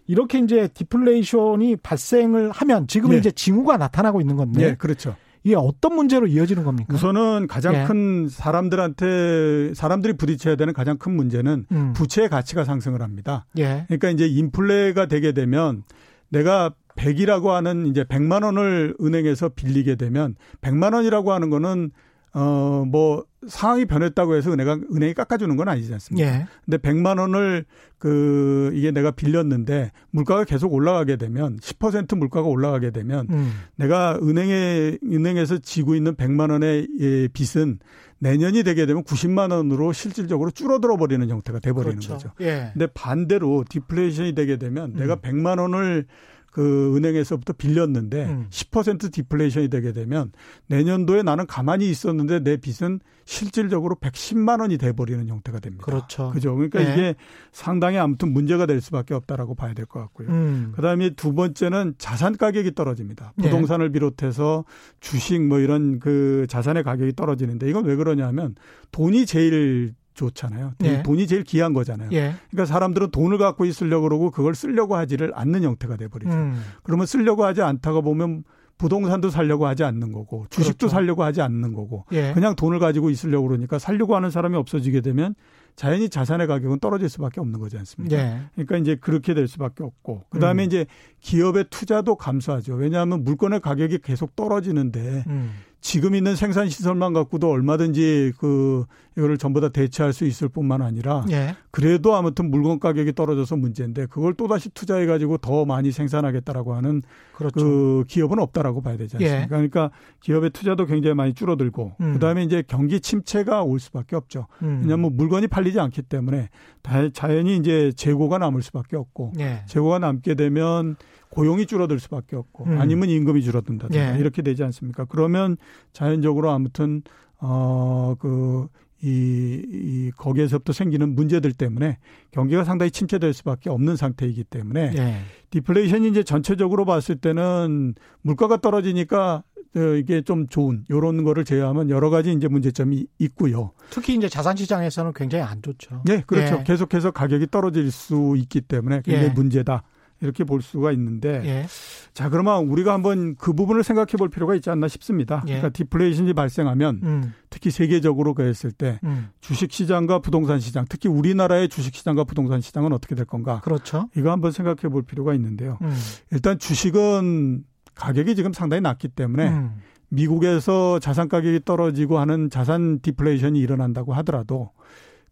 이, 렇게 이제 디플레이션이 발생을 하면 지금은 예. 이제 징후가 나타나고 있는 건데 예, 그렇죠. 이게 어떤 문제로 이어지는 겁니까? 우선은 가장 예. 큰 사람들한테 사람들이 부딪혀야 되는 가장 큰 문제는 음. 부채의 가치가 상승을 합니다. 예. 그러니까 이제 인플레가 되게 되면 내가 100이라고 하는 이제 100만 원을 은행에서 빌리게 되면 100만 원이라고 하는 거는 어 뭐 상황이 변했다고 해서 은행가 은행이 깎아주는 건 아니지 않습니까? 예. 근데 100만 원을 그 이게 내가 빌렸는데 물가가 계속 올라가게 되면 10% 물가가 올라가게 되면 음. 내가 은행에 은행에서 지고 있는 100만 원의 예, 빚은 내년이 되게 되면 90만 원으로 실질적으로 줄어들어 버리는 형태가 돼 버리는 그렇죠. 거죠. 예. 근데 반대로 디플레이션이 되게 되면 내가 음. 100만 원을 그 은행에서부터 빌렸는데 음. 10% 디플레이션이 되게 되면 내년도에 나는 가만히 있었는데 내 빚은 실질적으로 110만 원이 돼 버리는 형태가 됩니다. 그렇죠. 그죠? 그러니까 예. 이게 상당히 아무튼 문제가 될 수밖에 없다라고 봐야 될 것 같고요. 음. 그다음에 두 번째는 자산 가격이 떨어집니다. 예. 부동산을 비롯해서 주식 뭐 이런 그 자산의 가격이 떨어지는데 이건 왜 그러냐면 돈이 제일 좋잖아요. 예. 돈이 제일 귀한 거잖아요. 예. 그러니까 사람들은 돈을 갖고 있으려고 그러고 그걸 쓰려고 하지를 않는 형태가 돼 버리죠. 음. 그러면 쓰려고 하지 않다가 보면 부동산도 살려고 하지 않는 거고 주식도 그렇죠. 살려고 하지 않는 거고 예. 그냥 돈을 가지고 있으려고 그러니까 살려고 하는 사람이 없어지게 되면 자연히 자산의 가격은 떨어질 수밖에 없는 거지 않습니까? 예. 그러니까 이제 그렇게 될 수밖에 없고 그다음에 음. 이제 기업의 투자도 감소하죠. 왜냐하면 물건의 가격이 계속 떨어지는데 음. 지금 있는 생산 시설만 갖고도 얼마든지 그 이거를 전부 다 대체할 수 있을 뿐만 아니라 예. 그래도 아무튼 물건 가격이 떨어져서 문제인데 그걸 또 다시 투자해 가지고 더 많이 생산하겠다라고 하는 그렇죠. 그 기업은 없다라고 봐야 되지 않습니까? 예. 그러니까 기업의 투자도 굉장히 많이 줄어들고 음. 그다음에 이제 경기 침체가 올 수밖에 없죠. 음. 왜냐하면 물건이 팔리지 않기 때문에 다- 자연히 이제 재고가 남을 수밖에 없고 예. 재고가 남게 되면 고용이 줄어들 수밖에 없고 음. 아니면 임금이 줄어든다든가 예. 이렇게 되지 않습니까? 그러면 자연적으로 아무튼 어그 이, 이 거기에서부터 생기는 문제들 때문에 경기가 상당히 침체될 수밖에 없는 상태이기 때문에 예. 디플레이션이 이제 전체적으로 봤을 때는 물가가 떨어지니까 어, 이게 좀 좋은 요런 거를 제외하면 여러 가지 이제 문제점이 있고요. 특히 이제 자산 시장에서는 굉장히 안 좋죠. 네, 그렇죠. 예. 계속해서 가격이 떨어질 수 있기 때문에 굉장히 예. 문제다. 이렇게 볼 수가 있는데 예. 자 그러면 우리가 한번 그 부분을 생각해 볼 필요가 있지 않나 싶습니다. 예. 그러니까 디플레이션이 발생하면 음. 특히 세계적으로 그랬을 때 음. 주식 시장과 부동산 시장, 특히 우리나라의 주식 시장과 부동산 시장은 어떻게 될 건가? 그렇죠. 이거 한번 생각해 볼 필요가 있는데요. 음. 일단 주식은 가격이 지금 상당히 낮기 때문에 음. 미국에서 자산 가격이 떨어지고 하는 자산 디플레이션이 일어난다고 하더라도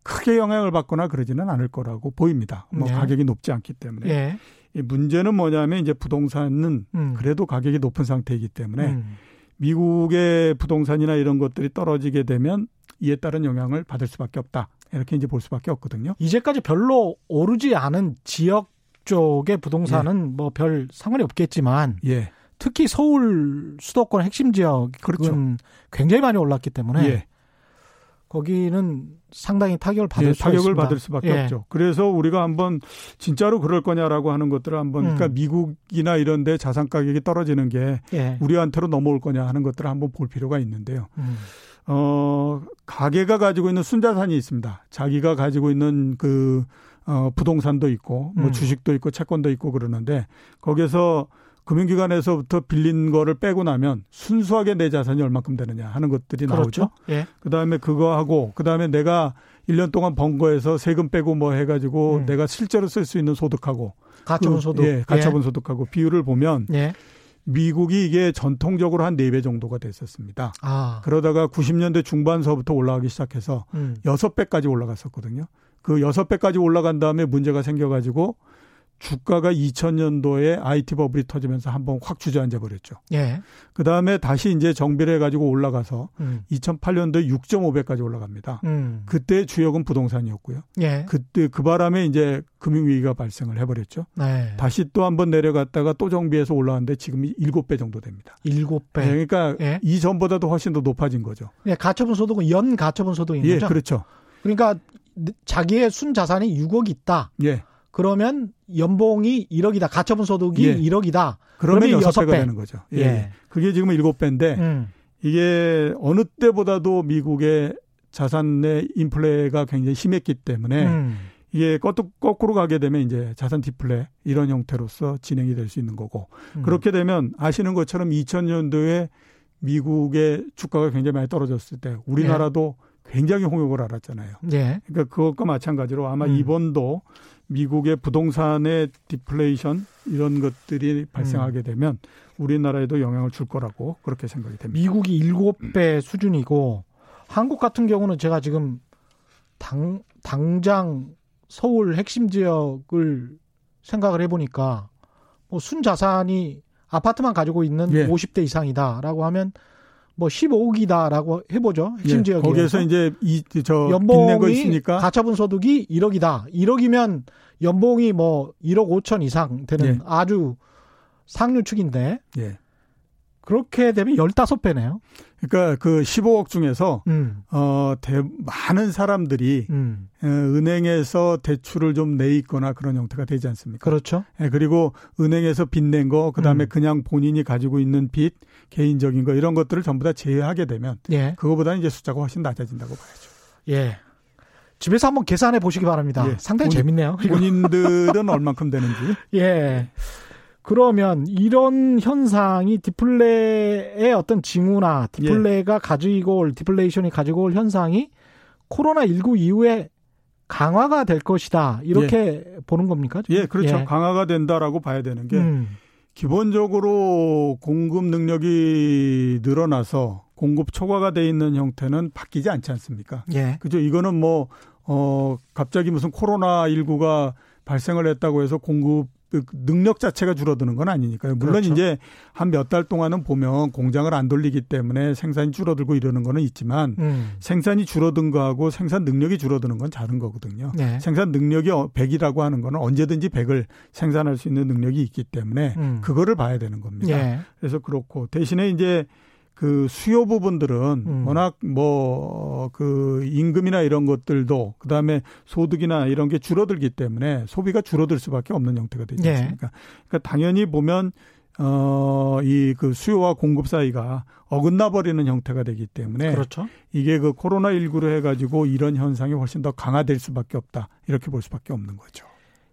크게 영향을 받거나 그러지는 않을 거라고 보입니다. 뭐 네. 가격이 높지 않기 때문에. 예. 이 문제는 뭐냐면 이제 부동산은 음. 그래도 가격이 높은 상태이기 때문에 음. 미국의 부동산이나 이런 것들이 떨어지게 되면 이에 따른 영향을 받을 수밖에 없다. 이렇게 이제 볼 수밖에 없거든요. 이제까지 별로 오르지 않은 지역 쪽의 부동산은 뭐별 상관이 없겠지만 예. 특히 서울 수도권 핵심 지역은 그렇죠. 굉장히 많이 올랐기 때문에 예. 거기는 상당히 타격을 받을 예, 타격을 있습니다. 받을 수밖에 예. 없죠. 그래서 우리가 한번 진짜로 그럴 거냐라고 하는 것들을 한번 그러니까 음. 미국이나 이런 데 자산 가격이 떨어지는 게 예. 우리한테로 넘어올 거냐 하는 것들을 한번 볼 필요가 있는데요. 음. 어, 가게가 가지고 있는 순자산이 있습니다. 자기가 가지고 있는 그, 어, 부동산도 있고, 뭐 음. 주식도 있고, 채권도 있고 그러는데, 거기에서 금융기관에서부터 빌린 거를 빼고 나면 순수하게 내 자산이 얼마큼 되느냐 하는 것들이 그렇죠. 나오죠. 예. 그 다음에 그거 하고, 그 다음에 내가 1년 동안 번 거에서 세금 빼고 뭐 해 가지고 음. 내가 실제로 쓸 수 있는 소득하고, 가처분 그, 소득. 예, 가처분 소득하고 비율을 보면 예. 미국이 이게 전통적으로 한 4배 정도가 됐었습니다. 아. 그러다가 90년대 중반서부터 올라가기 시작해서 음. 여섯 배까지 올라갔었거든요. 그 여섯 배까지 올라간 다음에 문제가 생겨가지고 주가가 2000년도에 IT 버블이 터지면서 한번 확 주저앉아 버렸죠. 예. 그 다음에 다시 이제 정비를 해가지고 올라가서 음. 2008년도에 6.5배까지 올라갑니다. 음. 그때 주역은 부동산이었고요. 예. 그때 그 바람에 이제 금융위기가 발생을 해버렸죠. 네. 다시 또 한번 내려갔다가 또 정비해서 올라왔는데 지금 7배 정도 됩니다. 일곱 배. 네, 그러니까 예. 이전보다도 훨씬 더 높아진 거죠. 예. 가처분 소득은 연 가처분 소득인 예, 거죠. 그렇죠. 그러니까 자기의 순 자산이 6억 있다. 예. 그러면 연봉이 1억이다. 가처분 소득이 예. 1억이다. 그러면 그러면 여섯 여섯 배가 배. 되는 거죠. 예. 예. 그게 지금 일곱 배인데 음. 이게 어느 때보다도 미국의 자산의 인플레가 굉장히 심했기 때문에 음. 이게 거꾸로, 가게 되면 이제 자산 디플레 이런 형태로서 진행이 될 수 있는 거고 음. 그렇게 되면 아시는 것처럼 2000년도에 미국의 주가가 굉장히 많이 떨어졌을 때 우리나라도 굉장히 홍역을 알았잖아요. 예. 그러니까 그것과 마찬가지로 아마 음. 이번도 미국의 부동산의 디플레이션 이런 것들이 발생하게 되면 우리나라에도 영향을 줄 거라고 그렇게 생각이 됩니다. 미국이 7배 수준이고 한국 같은 경우는 제가 지금 당 당장 서울 핵심 지역을 생각을 해 보니까 뭐 순자산이 아파트만 가지고 있는 예. 50대 이상이다라고 하면 뭐 15억이다라고 해보죠 핵심 예, 지역에 거기에서 이제 이저 빚낸 거 연봉이 있으니까 가처분 소득이 1억이다. 1억이면 연봉이 뭐 1억 5천 이상 되는 예. 아주 상류축인데 예. 그렇게 되면 15배네요. 그러니까 그 15억 중에서 음. 어 대, 많은 사람들이 음. 어, 은행에서 대출을 좀 내 있거나 그런 형태가 되지 않습니까? 그렇죠. 예, 그리고 은행에서 빚 낸 거, 그 다음에 음. 그냥 본인이 가지고 있는 빚, 개인적인 거 이런 것들을 전부 다 제외하게 되면 예. 그거보다는 이제 숫자가 훨씬 낮아진다고 봐야죠. 예. 집에서 한번 계산해 보시기 바랍니다. 예. 상당히 본- 재밌네요. 본인들은 얼만큼 되는지. 예. 그러면 이런 현상이 디플레의 어떤 징후나 디플레가 가지고 올 디플레이션이 가지고 올 현상이 코로나 19 이후에 강화가 될 것이다. 이렇게 보는 겁니까? 지금? 예, 그렇죠. 예. 강화가 된다라고 봐야 되는 게 음. 기본적으로 공급 능력이 늘어나서 공급 초과가 돼 있는 형태는 바뀌지 않지 않습니까? 예. 그죠? 이거는 뭐, 어, 갑자기 무슨 코로나 19가 발생을 했다고 해서 공급 그 능력 자체가 줄어드는 건 아니니까요. 물론 그렇죠. 이제 한 몇 달 동안은 보면 공장을 안 돌리기 때문에 생산이 줄어들고 이러는 거는 있지만 음. 생산이 줄어든 거하고 생산 능력이 줄어드는 건 다른 거거든요. 네. 생산 능력이 100이라고 하는 거는 언제든지 100을 생산할 수 있는 능력이 있기 때문에 음. 그거를 봐야 되는 겁니다. 예. 그래서 그렇고 대신에 이제 그 수요 부분들은 음. 워낙 뭐 그 임금이나 이런 것들도 그다음에 소득이나 이런 게 줄어들기 때문에 소비가 줄어들 수밖에 없는 형태가 되지 예. 않습니까? 그러니까 당연히 보면 어 이 그 수요와 공급 사이가 어긋나 버리는 형태가 되기 때문에 그렇죠. 이게 그 코로나 19로 해 가지고 이런 현상이 훨씬 더 강화될 수밖에 없다. 이렇게 볼 수밖에 없는 거죠.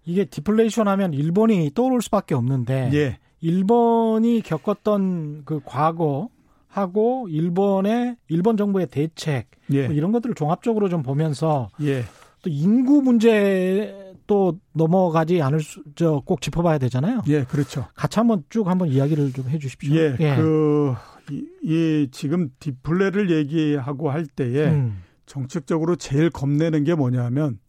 이게 디플레이션 하면 일본이 떠오를 수밖에 없는데 예. 일본이 겪었던 그 과거 하고 일본의 일본 정부의 대책 예. 뭐 이런 것들을 종합적으로 좀 보면서 예. 또 인구 문제 또 넘어가지 않을 수저꼭 짚어봐야 되잖아요. 예, 그렇죠. 같이 한번 쭉 한번 이야기를 좀 해주십시오. 예, 그, 이, 이 지금 디플레를 얘기하고 할 때에 음, 정책적으로 제일 겁내는 게 뭐냐면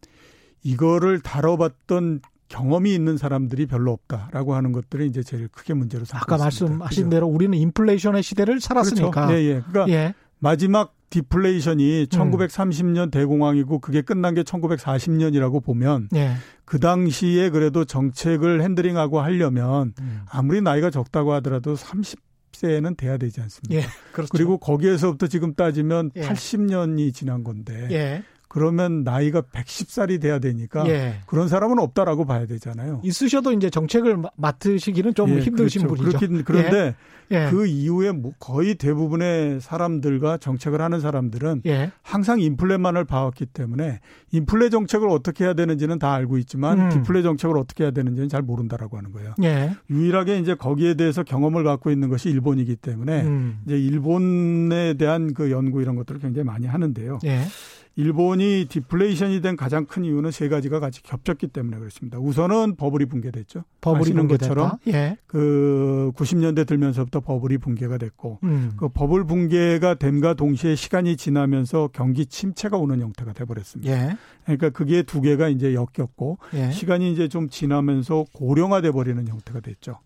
이거를 다뤄봤던 경험이 있는 사람들이 별로 없다라고 하는 것들이 이제 제일 크게 문제로 삼고 아까 있습니다. 말씀하신 그죠? 대로 우리는 인플레이션의 시대를 살았으니까. 그렇죠. 예, 예. 그러니까 예. 마지막 디플레이션이 음. 1930년 대공황이고 그게 끝난 게 1940년이라고 보면 예. 그 당시에 그래도 정책을 핸들링하고 하려면 음. 아무리 나이가 적다고 하더라도 30세 60세는 돼야 되지 않습니까? 예, 그렇죠. 그리고 거기에서부터 지금 따지면 예. 80년이 지난 건데 예. 그러면 나이가 110살이 돼야 되니까 예. 그런 사람은 없다라고 봐야 되잖아요. 있으셔도 이제 정책을 마- 맡으시기는 좀 예, 힘드신 그렇죠. 분이죠. 그렇긴 그런데 예. 그 이후에 뭐 거의 대부분의 사람들과 정책을 하는 사람들은 예. 항상 인플레만을 봐왔기 때문에 인플레 정책을 어떻게 해야 되는지는 다 알고 있지만 음. 디플레 정책을 어떻게 해야 되는지는 잘 모른다라고 하는 거예요. 예. 유일하게 이제 거기에 대해서 경험을 갖고 있는 것이 일본이기 때문에 음. 이제 일본에 대한 그 연구 이런 것들을 굉장히 많이 하는데요. 예. 일본이 디플레이션이 된 가장 큰 이유는 세 가지가 같이 겹쳤기 때문에 그렇습니다. 우선은 버블이 붕괴됐죠. 버블이. 것처럼 예. 그 90년대 들면서부터 버블이 붕괴가 됐고 음. 그 버블 붕괴가 됨과 동시에 시간이 지나면서 경기 침체가 오는 형태가 돼 버렸습니다. 예. 그러니까 그게 두 개가 이제 엮였고 예. 시간이 이제 좀 지나면서 고령화돼 버리는 형태가 됐죠.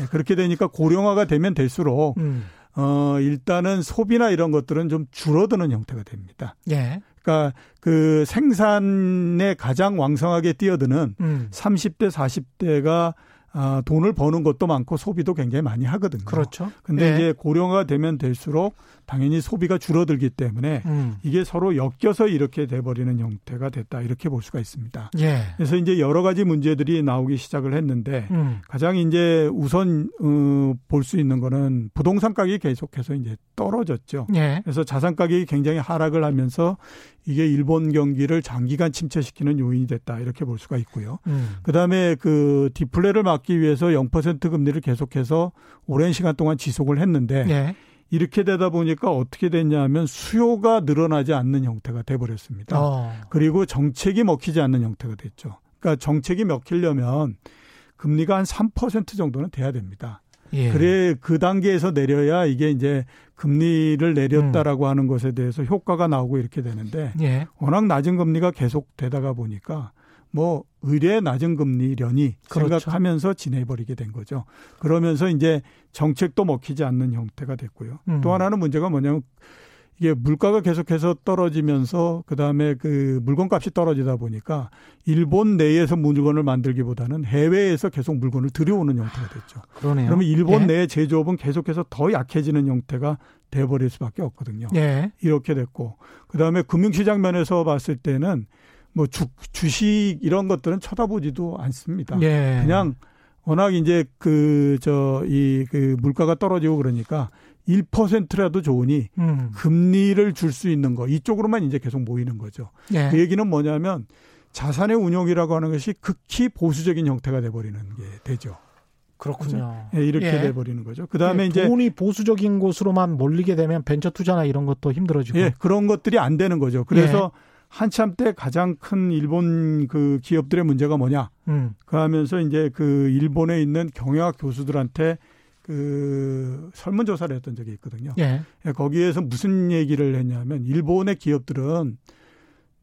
예, 그렇게 되니까 고령화가 되면 될수록 음. 어 일단은 소비나 이런 것들은 좀 줄어드는 형태가 됩니다. 예. 그러니까 그 생산에 가장 왕성하게 뛰어드는 음. 30대 40대가 아, 돈을 버는 것도 많고 소비도 굉장히 많이 하거든요. 그렇죠. 근데 예. 이제 고령화가 되면 될수록 당연히 소비가 줄어들기 때문에 음. 이게 서로 엮여서 이렇게 돼버리는 형태가 됐다 이렇게 볼 수가 있습니다. 예. 그래서 이제 여러 가지 문제들이 나오기 시작을 했는데 음. 가장 이제 우선 어, 볼수 있는 거는 부동산 가격이 계속해서 이제 떨어졌죠. 예. 그래서 자산 가격이 굉장히 하락을 하면서 이게 일본 경기를 장기간 침체시키는 요인이 됐다 이렇게 볼 수가 있고요. 음. 그다음에 그 디플레를 막기 위해서 0% 금리를 계속해서 오랜 시간 동안 지속을 했는데 예. 이렇게 되다 보니까 어떻게 됐냐면 수요가 늘어나지 않는 형태가 돼 버렸습니다. 어. 그리고 정책이 먹히지 않는 형태가 됐죠. 그러니까 정책이 먹히려면 금리가 한 3% 정도는 돼야 됩니다. 예. 그래 그 단계에서 내려야 이게 이제 금리를 내렸다라고 하는 것에 대해서 효과가 나오고 이렇게 되는데 예. 워낙 낮은 금리가 계속 되다가 보니까 뭐 의뢰 낮은 금리려니 그렇죠. 생각하면서 지내버리게 된 거죠. 그러면서 이제 정책도 먹히지 않는 형태가 됐고요. 음. 또 하나는 문제가 뭐냐면 이게 물가가 계속해서 떨어지면서 그다음에 그 물건값이 떨어지다 보니까 일본 내에서 물건을 만들기보다는 해외에서 계속 물건을 들여오는 형태가 됐죠. 그러네요. 그러면 일본 예. 내 제조업은 계속해서 더 약해지는 형태가 돼버릴 수밖에 없거든요. 예. 이렇게 됐고 그다음에 금융시장 면에서 봤을 때는 뭐 주, 주식 이런 것들은 쳐다보지도 않습니다. 예. 그냥 워낙 이제 그 저 이 그 물가가 떨어지고 그러니까 1%라도 좋으니 음. 금리를 줄 수 있는 거 이쪽으로만 이제 계속 모이는 거죠. 예. 그 얘기는 뭐냐면 자산의 운용이라고 하는 것이 극히 보수적인 형태가 돼 버리는 게 되죠. 그렇군요. 예, 이렇게 예. 돼 버리는 거죠. 그 다음에 예, 이제 돈이 보수적인 곳으로만 몰리게 되면 벤처 투자나 이런 것도 힘들어지고. 예, 그런 것들이 안 되는 거죠. 예. 그래서 한참 때 가장 큰 일본 그 기업들의 문제가 뭐냐? 음. 그 하면서 이제 그 일본에 있는 경영학 교수들한테 그 설문조사를 했던 적이 있거든요. 예. 예, 거기에서 무슨 얘기를 했냐면 일본의 기업들은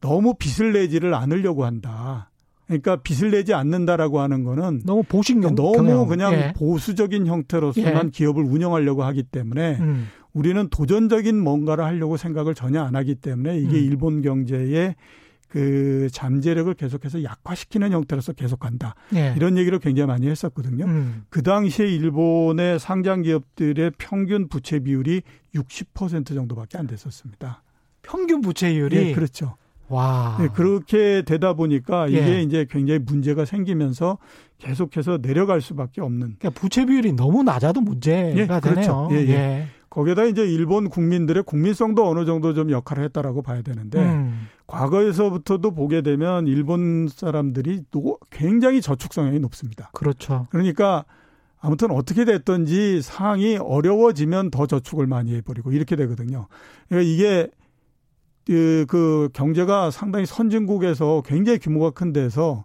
너무 빚을 내지를 않으려고 한다. 그러니까 빚을 내지 않는다라고 하는 거는 너무 보식 경, 너무 경영. 그냥 예. 보수적인 형태로서만 예. 기업을 운영하려고 하기 때문에 음. 우리는 도전적인 뭔가를 하려고 생각을 전혀 안 하기 때문에 이게 음. 일본 경제의 그 잠재력을 계속해서 약화시키는 형태로서 계속한다. 예. 이런 얘기를 굉장히 많이 했었거든요. 음. 그 당시에 일본의 상장 기업들의 평균 부채 비율이 60% 정도밖에 안 됐었습니다. 평균 부채율이 예, 그렇죠. 와. 예, 그렇게 되다 보니까 이게 예. 이제 굉장히 문제가 생기면서 계속해서 내려갈 수밖에 없는 그러니까 부채 비율이 너무 낮아도 문제가 예, 그렇죠. 되네요. 예, 예. 거기에다 이제 일본 국민들의 국민성도 어느 정도 좀 역할을 했다라고 봐야 되는데 음. 과거에서부터도 보게 되면 일본 사람들이 노- 굉장히 저축 성향이 높습니다. 그렇죠. 그러니까 아무튼 어떻게 됐든지 상황이 어려워지면 더 저축을 많이 해버리고 이렇게 되거든요. 그러니까 이게 그, 그 경제가 상당히 선진국에서 굉장히 규모가 큰 데서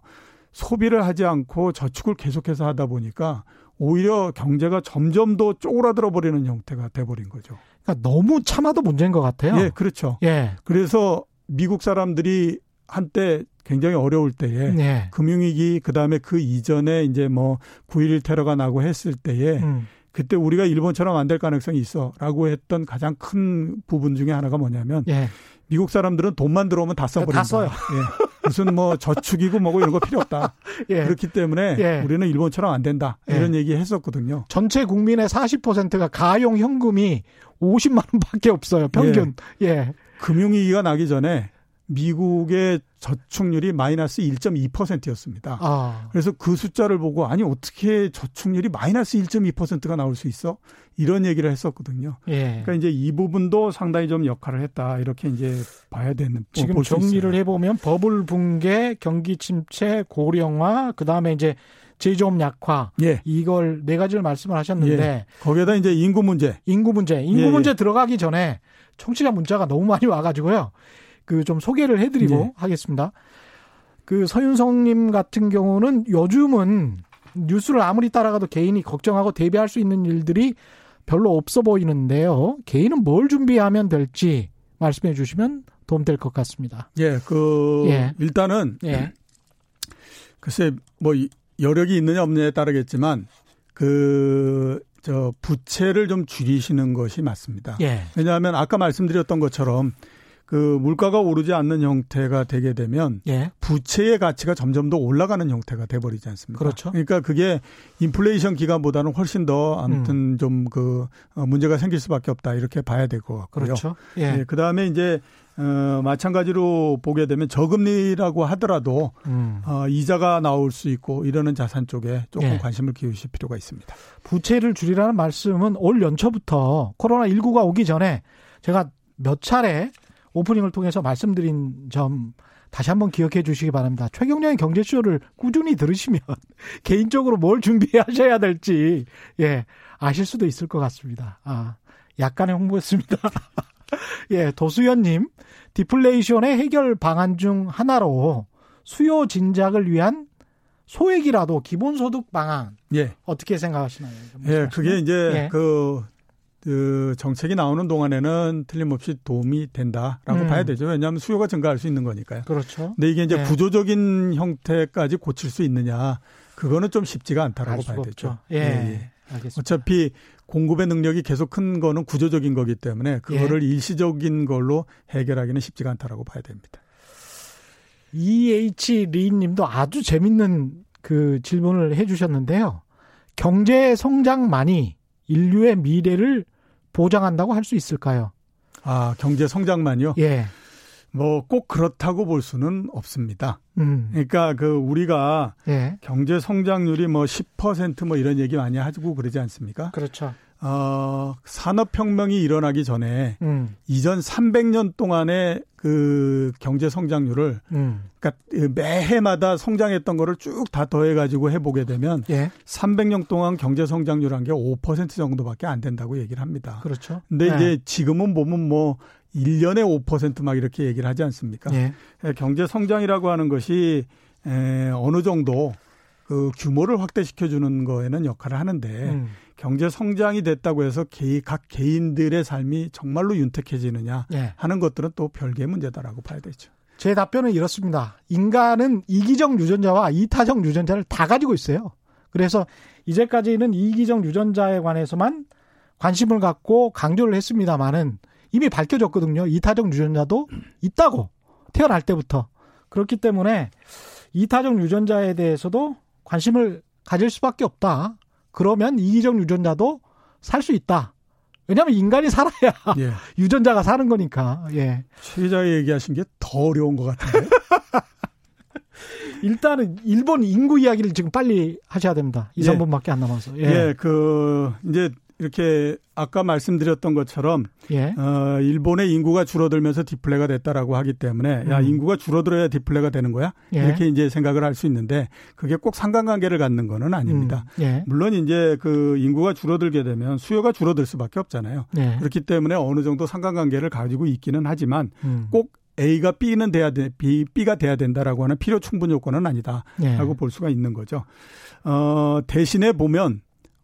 소비를 하지 않고 저축을 계속해서 하다 보니까 오히려 경제가 점점 더 쪼그라들어 버리는 형태가 돼버린 거죠. 그러니까 너무 참아도 문제인 것 같아요. 예, 그렇죠. 예. 그래서 미국 사람들이 한때 굉장히 어려울 때에 예. 금융위기 그다음에 그 이전에 이제 뭐 9.11 테러가 나고 했을 때에 음. 그때 우리가 일본처럼 안 될 가능성이 있어라고 했던 가장 큰 부분 중에 하나가 뭐냐면 예. 미국 사람들은 돈만 들어오면 다 써버린다. 다 써요. 예. 무슨 뭐 저축이고 뭐고 이런 거 필요 없다. 예. 그렇기 때문에 예. 우리는 일본처럼 안 된다. 예. 이런 얘기 했었거든요. 전체 국민의 40%가 가용 현금이 50만 원밖에 없어요. 평균. 예. 예. 금융위기가 나기 전에 미국의 저축률이 마이너스 1.2%였습니다. 아. 그래서 그 숫자를 보고 아니 어떻게 저축률이 마이너스 1.2%가 나올 수 있어? 이런 얘기를 했었거든요. 예. 그러니까 이제 이 부분도 상당히 좀 역할을 했다 이렇게 이제 봐야 되는 지금 정리를 해보면 버블 붕괴, 경기 침체, 고령화, 그 다음에 이제 제조업 약화, 예. 이걸 네 가지를 말씀을 하셨는데 예. 거기에다 이제 인구 문제, 인구 문제, 인구 예. 예. 문제 들어가기 전에 청취자 문자가 너무 많이 와가지고요. 그 좀 소개를 해드리고 예. 하겠습니다. 그 서윤성님 같은 경우는 요즘은 뉴스를 아무리 따라가도 개인이 걱정하고 대비할 수 있는 일들이 별로 없어 보이는데요. 개인은 뭘 준비하면 될지 말씀해 주시면 도움될 것 같습니다. 예, 그 예. 일단은 예. 글쎄 뭐 여력이 있느냐 없느냐에 따르겠지만 그 저 부채를 좀 줄이시는 것이 맞습니다. 예. 왜냐하면 아까 말씀드렸던 것처럼 그 물가가 오르지 않는 형태가 되게 되면 예. 부채의 가치가 점점 더 올라가는 형태가 돼 버리지 않습니까? 그렇죠. 그러니까 그게 인플레이션 기간보다는 훨씬 더 아무튼 음. 좀그 어, 문제가 생길 수밖에 없다 이렇게 봐야 될 것 같고요. 그렇죠. 예. 예. 그다음에 이제 어 마찬가지로 보게 되면 저금리라고 하더라도 음. 어 이자가 나올 수 있고 이러는 자산 쪽에 조금 예. 관심을 기울이실 필요가 있습니다. 부채를 줄이라는 말씀은 올 연초부터 코로나 19가 오기 전에 제가 몇 차례 오프닝을 통해서 말씀드린 점 다시 한번 기억해 주시기 바랍니다. 최경련의 경제쇼를 꾸준히 들으시면 개인적으로 뭘 준비하셔야 될지 예 아실 수도 있을 것 같습니다. 아 약간의 홍보였습니다. 예 도수연님 디플레이션의 해결 방안 중 하나로 수요 진작을 위한 소액이라도 기본소득 방안 예. 어떻게 생각하시나요? 예, 그게 이제 예. 그 그 정책이 나오는 동안에는 틀림없이 도움이 된다라고 음. 봐야 되죠. 왜냐하면 수요가 증가할 수 있는 거니까요. 그렇죠. 근데 이게 이제 네. 구조적인 형태까지 고칠 수 있느냐, 그거는 좀 쉽지가 않다라고 봐야 되죠. 예. 예, 예. 알겠습니다. 어차피 공급의 능력이 계속 큰 거는 구조적인 거기 때문에 그거를 예. 일시적인 걸로 해결하기는 쉽지가 않다라고 봐야 됩니다. EH 리 님도 아주 재밌는 그 질문을 해 주셨는데요. 경제 성장만이 인류의 미래를 보장한다고 할 수 있을까요? 아, 경제 성장만요? 예. 뭐 꼭 그렇다고 볼 수는 없습니다. 음. 그러니까 그 우리가 예. 경제 성장률이 뭐 10%뭐 이런 얘기 많이 하고 그러지 않습니까? 그렇죠. 어, 산업혁명이 일어나기 전에 음. 이전 300년 동안의 그 경제 성장률을 음. 그러니까 매해마다 성장했던 거를 쭉 다 더해 가지고 해 보게 되면 예. 300년 동안 경제 성장률 한 게 5% 정도밖에 안 된다고 얘기를 합니다. 그렇죠. 근데 네. 이제 지금은 보면 뭐 1년에 5%막 이렇게 얘기를 하지 않습니까? 예. 경제 성장이라고 하는 것이 에, 어느 정도 그 규모를 확대시켜 주는 거에는 역할을 하는데 음. 경제 성장이 됐다고 해서 개인, 각 개인들의 삶이 정말로 윤택해지느냐 네. 하는 것들은 또 별개의 문제다라고 봐야 되죠. 제 답변은 이렇습니다. 인간은 이기적 유전자와 이타적 유전자를 다 가지고 있어요. 그래서 이제까지는 이기적 유전자에 관해서만 관심을 갖고 강조를 했습니다만은 이미 밝혀졌거든요. 이타적 유전자도 있다고 태어날 때부터 그렇기 때문에 이타적 유전자에 대해서도 관심을 가질 수밖에 없다. 그러면 이기적 유전자도 살 수 있다. 왜냐하면 인간이 살아야 예. 유전자가 사는 거니까. 예. 최 기자 얘기하신 게 더 어려운 것 같은데. 일단은 일본 인구 이야기를 지금 빨리 하셔야 됩니다. 2, 3분밖에 예. 안 남아서. 예. 예, 그 이제 이렇게 아까 말씀드렸던 것처럼 예. 어, 일본의 인구가 줄어들면서 디플레가 됐다라고 하기 때문에 음. 야 인구가 줄어들어야 디플레가 되는 거야 예. 이렇게 이제 생각을 할 수 있는데 그게 꼭 상관관계를 갖는 거는 아닙니다. 음. 예. 물론 이제 그 인구가 줄어들게 되면 수요가 줄어들 수밖에 없잖아요. 예. 그렇기 때문에 어느 정도 상관관계를 가지고 있기는 하지만 음. 꼭 A가 B는 돼야 돼, B, B가 돼야 된다라고 하는 필요 충분 요건은 아니다라고 예. 볼 수가 있는 거죠. 어, 대신에 보면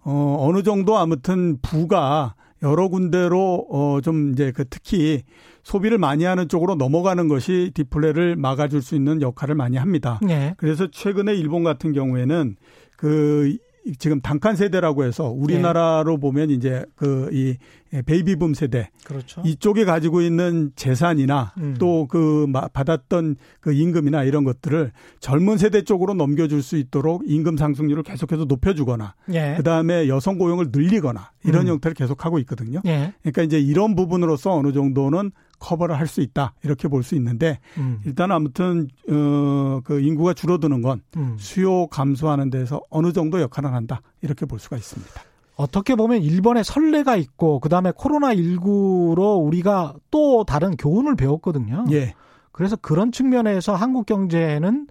어, 어느 정도 아무튼 부가 여러 군데로 어, 좀 이제 그 특히 소비를 많이 하는 쪽으로 넘어가는 것이 디플레를 막아줄 수 있는 역할을 많이 합니다. 네. 그래서 최근에 일본 같은 경우에는 그 지금 단칸 세대라고 해서 우리나라로 네. 보면 이제 그 이 베이비붐 세대 그렇죠. 이쪽에 가지고 있는 재산이나 음. 또그 받았던 그 임금이나 이런 것들을 젊은 세대 쪽으로 넘겨줄 수 있도록 임금 상승률을 계속해서 높여주거나 예. 그 다음에 여성 고용을 늘리거나 이런 음. 형태를 계속하고 있거든요. 예. 그러니까 이제 이런 부분으로서 어느 정도는 커버를 할 수 있다 이렇게 볼 수 있는데 음. 일단 아무튼 어 그 인구가 줄어드는 건 음. 수요 감소하는 데서 어느 정도 역할을 한다 이렇게 볼 수가 있습니다. 어떻게 보면 일본의 선례가 있고 그다음에 코로나 19로 우리가 또 다른 교훈을 배웠거든요. 예. 그래서 그런 측면에서 한국 경제는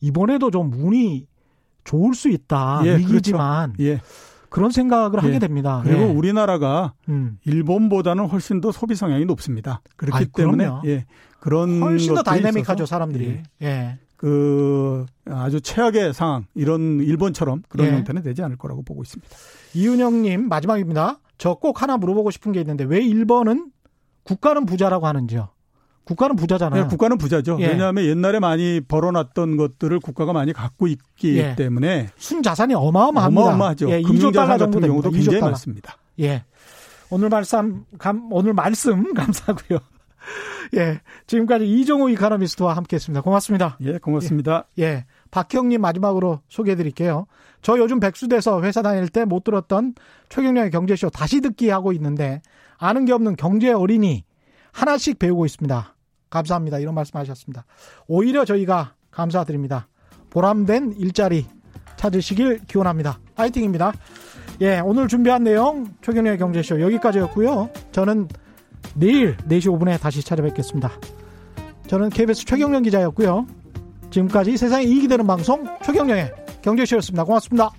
이번에도 좀 운이 좋을 수 있다. 예, 위기지만 그렇죠. 예. 그런 생각을 예. 하게 됩니다. 그리고 예. 우리나라가 음. 일본보다는 훨씬 더 소비 성향이 높습니다. 그렇기 아이, 때문에 예, 그런 훨씬 더 다이내믹하죠 사람들이. 예. 예. 그 아주 최악의 상황 이런 일본처럼 그런 예. 형태는 되지 않을 거라고 보고 있습니다. 이윤영님 마지막입니다. 저 꼭 하나 물어보고 싶은 게 있는데 왜 일본은 국가는 부자라고 하는지요? 국가는 부자잖아요. 네, 국가는 부자죠. 예. 왜냐하면 옛날에 많이 벌어놨던 것들을 국가가 많이 갖고 있기 예. 때문에 순자산이 어마어마합니다. 어마어마하죠. 예, 금융자산 같은 경우도 굉장히 달러. 많습니다. 예. 오늘 말씀 감 오늘 말씀 감사하고요. 예. 지금까지 이종우 이카노미스트와 함께 했습니다. 고맙습니다. 예, 고맙습니다. 예. 예. 박형님 마지막으로 소개해 드릴게요. 저 요즘 백수돼서 회사 다닐 때 못 들었던 최경련의 경제쇼 다시 듣기 하고 있는데 아는 게 없는 경제 어린이 하나씩 배우고 있습니다. 감사합니다. 이런 말씀하셨습니다. 오히려 저희가 감사드립니다. 보람된 일자리 찾으시길 기원합니다. 파이팅입니다. 예, 오늘 준비한 내용 최경련의 경제쇼 여기까지였고요. 저는 내일 4시 5분에 다시 찾아뵙겠습니다. 저는 KBS 최경련 기자였고요. 지금까지 세상에 이익이 되는 방송 최경련의 경제쇼였습니다. 고맙습니다.